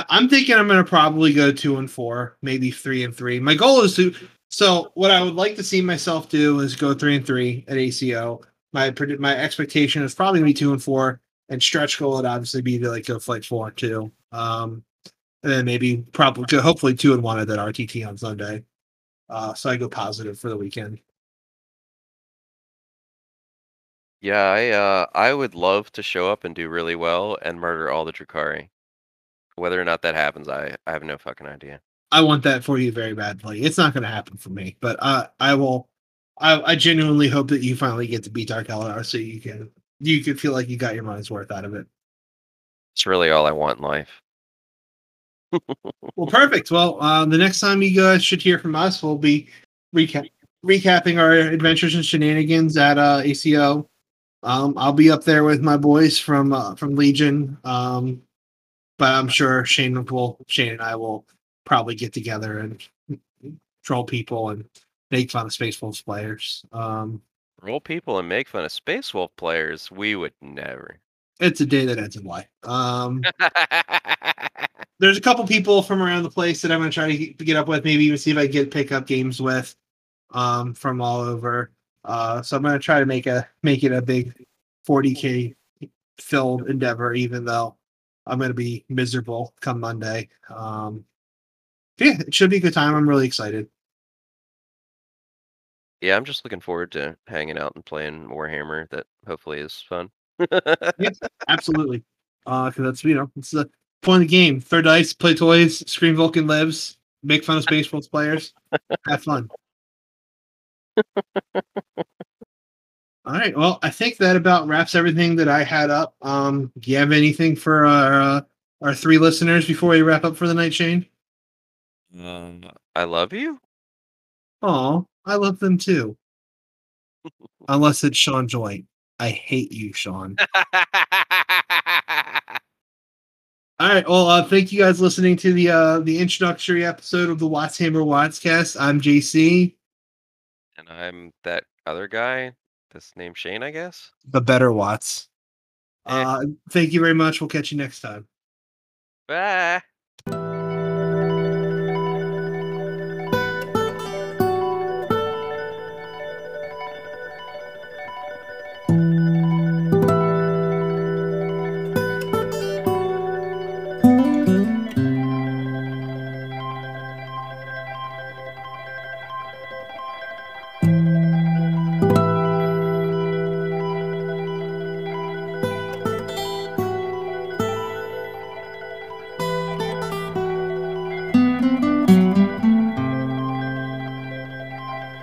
I'm thinking I'm going to probably go two and four, maybe three and three. My goal is to. So what I would like to see myself do is go three and three at ACO. My my expectation is probably to be two and four, and stretch goal would obviously be to like go like four and two. Um, and then maybe probably hopefully two and one at that RTT on Sunday. Uh, so I go positive for the weekend. Yeah, I uh, I would love to show up and do really well and murder all the Drukhari. Whether or not that happens, I, I have no fucking idea. I want that for you very badly. It's not going to happen for me, but uh, I will. I, I genuinely hope that you finally get to beat Dark Eldar so you can you can feel like you got your money's worth out of it. It's really all I want in life. Well, perfect. Well, uh, the next time you guys should hear from us, we'll be recap recapping our adventures and shenanigans at uh, ACO. Um, I'll be up there with my boys from uh, from Legion. Um, but I'm sure Shane will Shane and I will probably get together and troll people and make fun of Space Wolves players. Um, Roll people and make fun of Space Wolf players. We would never. it's a day that ends in Y. Um, there's a couple people from around the place that I'm gonna try to get- up with, maybe even see if I can get pick up games with, um, from all over. Uh, so I'm gonna try to make a make it a big 40k filled endeavor, even though I'm gonna be miserable come Monday. Um, yeah, it should be a good time. I'm really excited. yeah, I'm just looking forward to hanging out and playing Warhammer. That hopefully is fun. Absolutely, uh, because that's you know it's the point of the game. Third dice, play toys, scream Vulkan lives, make fun of Space Wolves players, have fun. All right. Well, I think that about wraps everything that I had up. Um, do you have anything for our uh, our three listeners before we wrap up for the night, Shane? Um, I love you. Oh, I love them too. Unless it's Sean Joy. I hate you, Sean. All right. Well, uh, thank you guys listening to the uh, the introductory episode of the Watts Hammer Watts cast. I'm JC, and I'm that other guy. This name Shane, I guess. the better Watts. Eh. Uh, thank you very much. We'll catch you next time. Bye.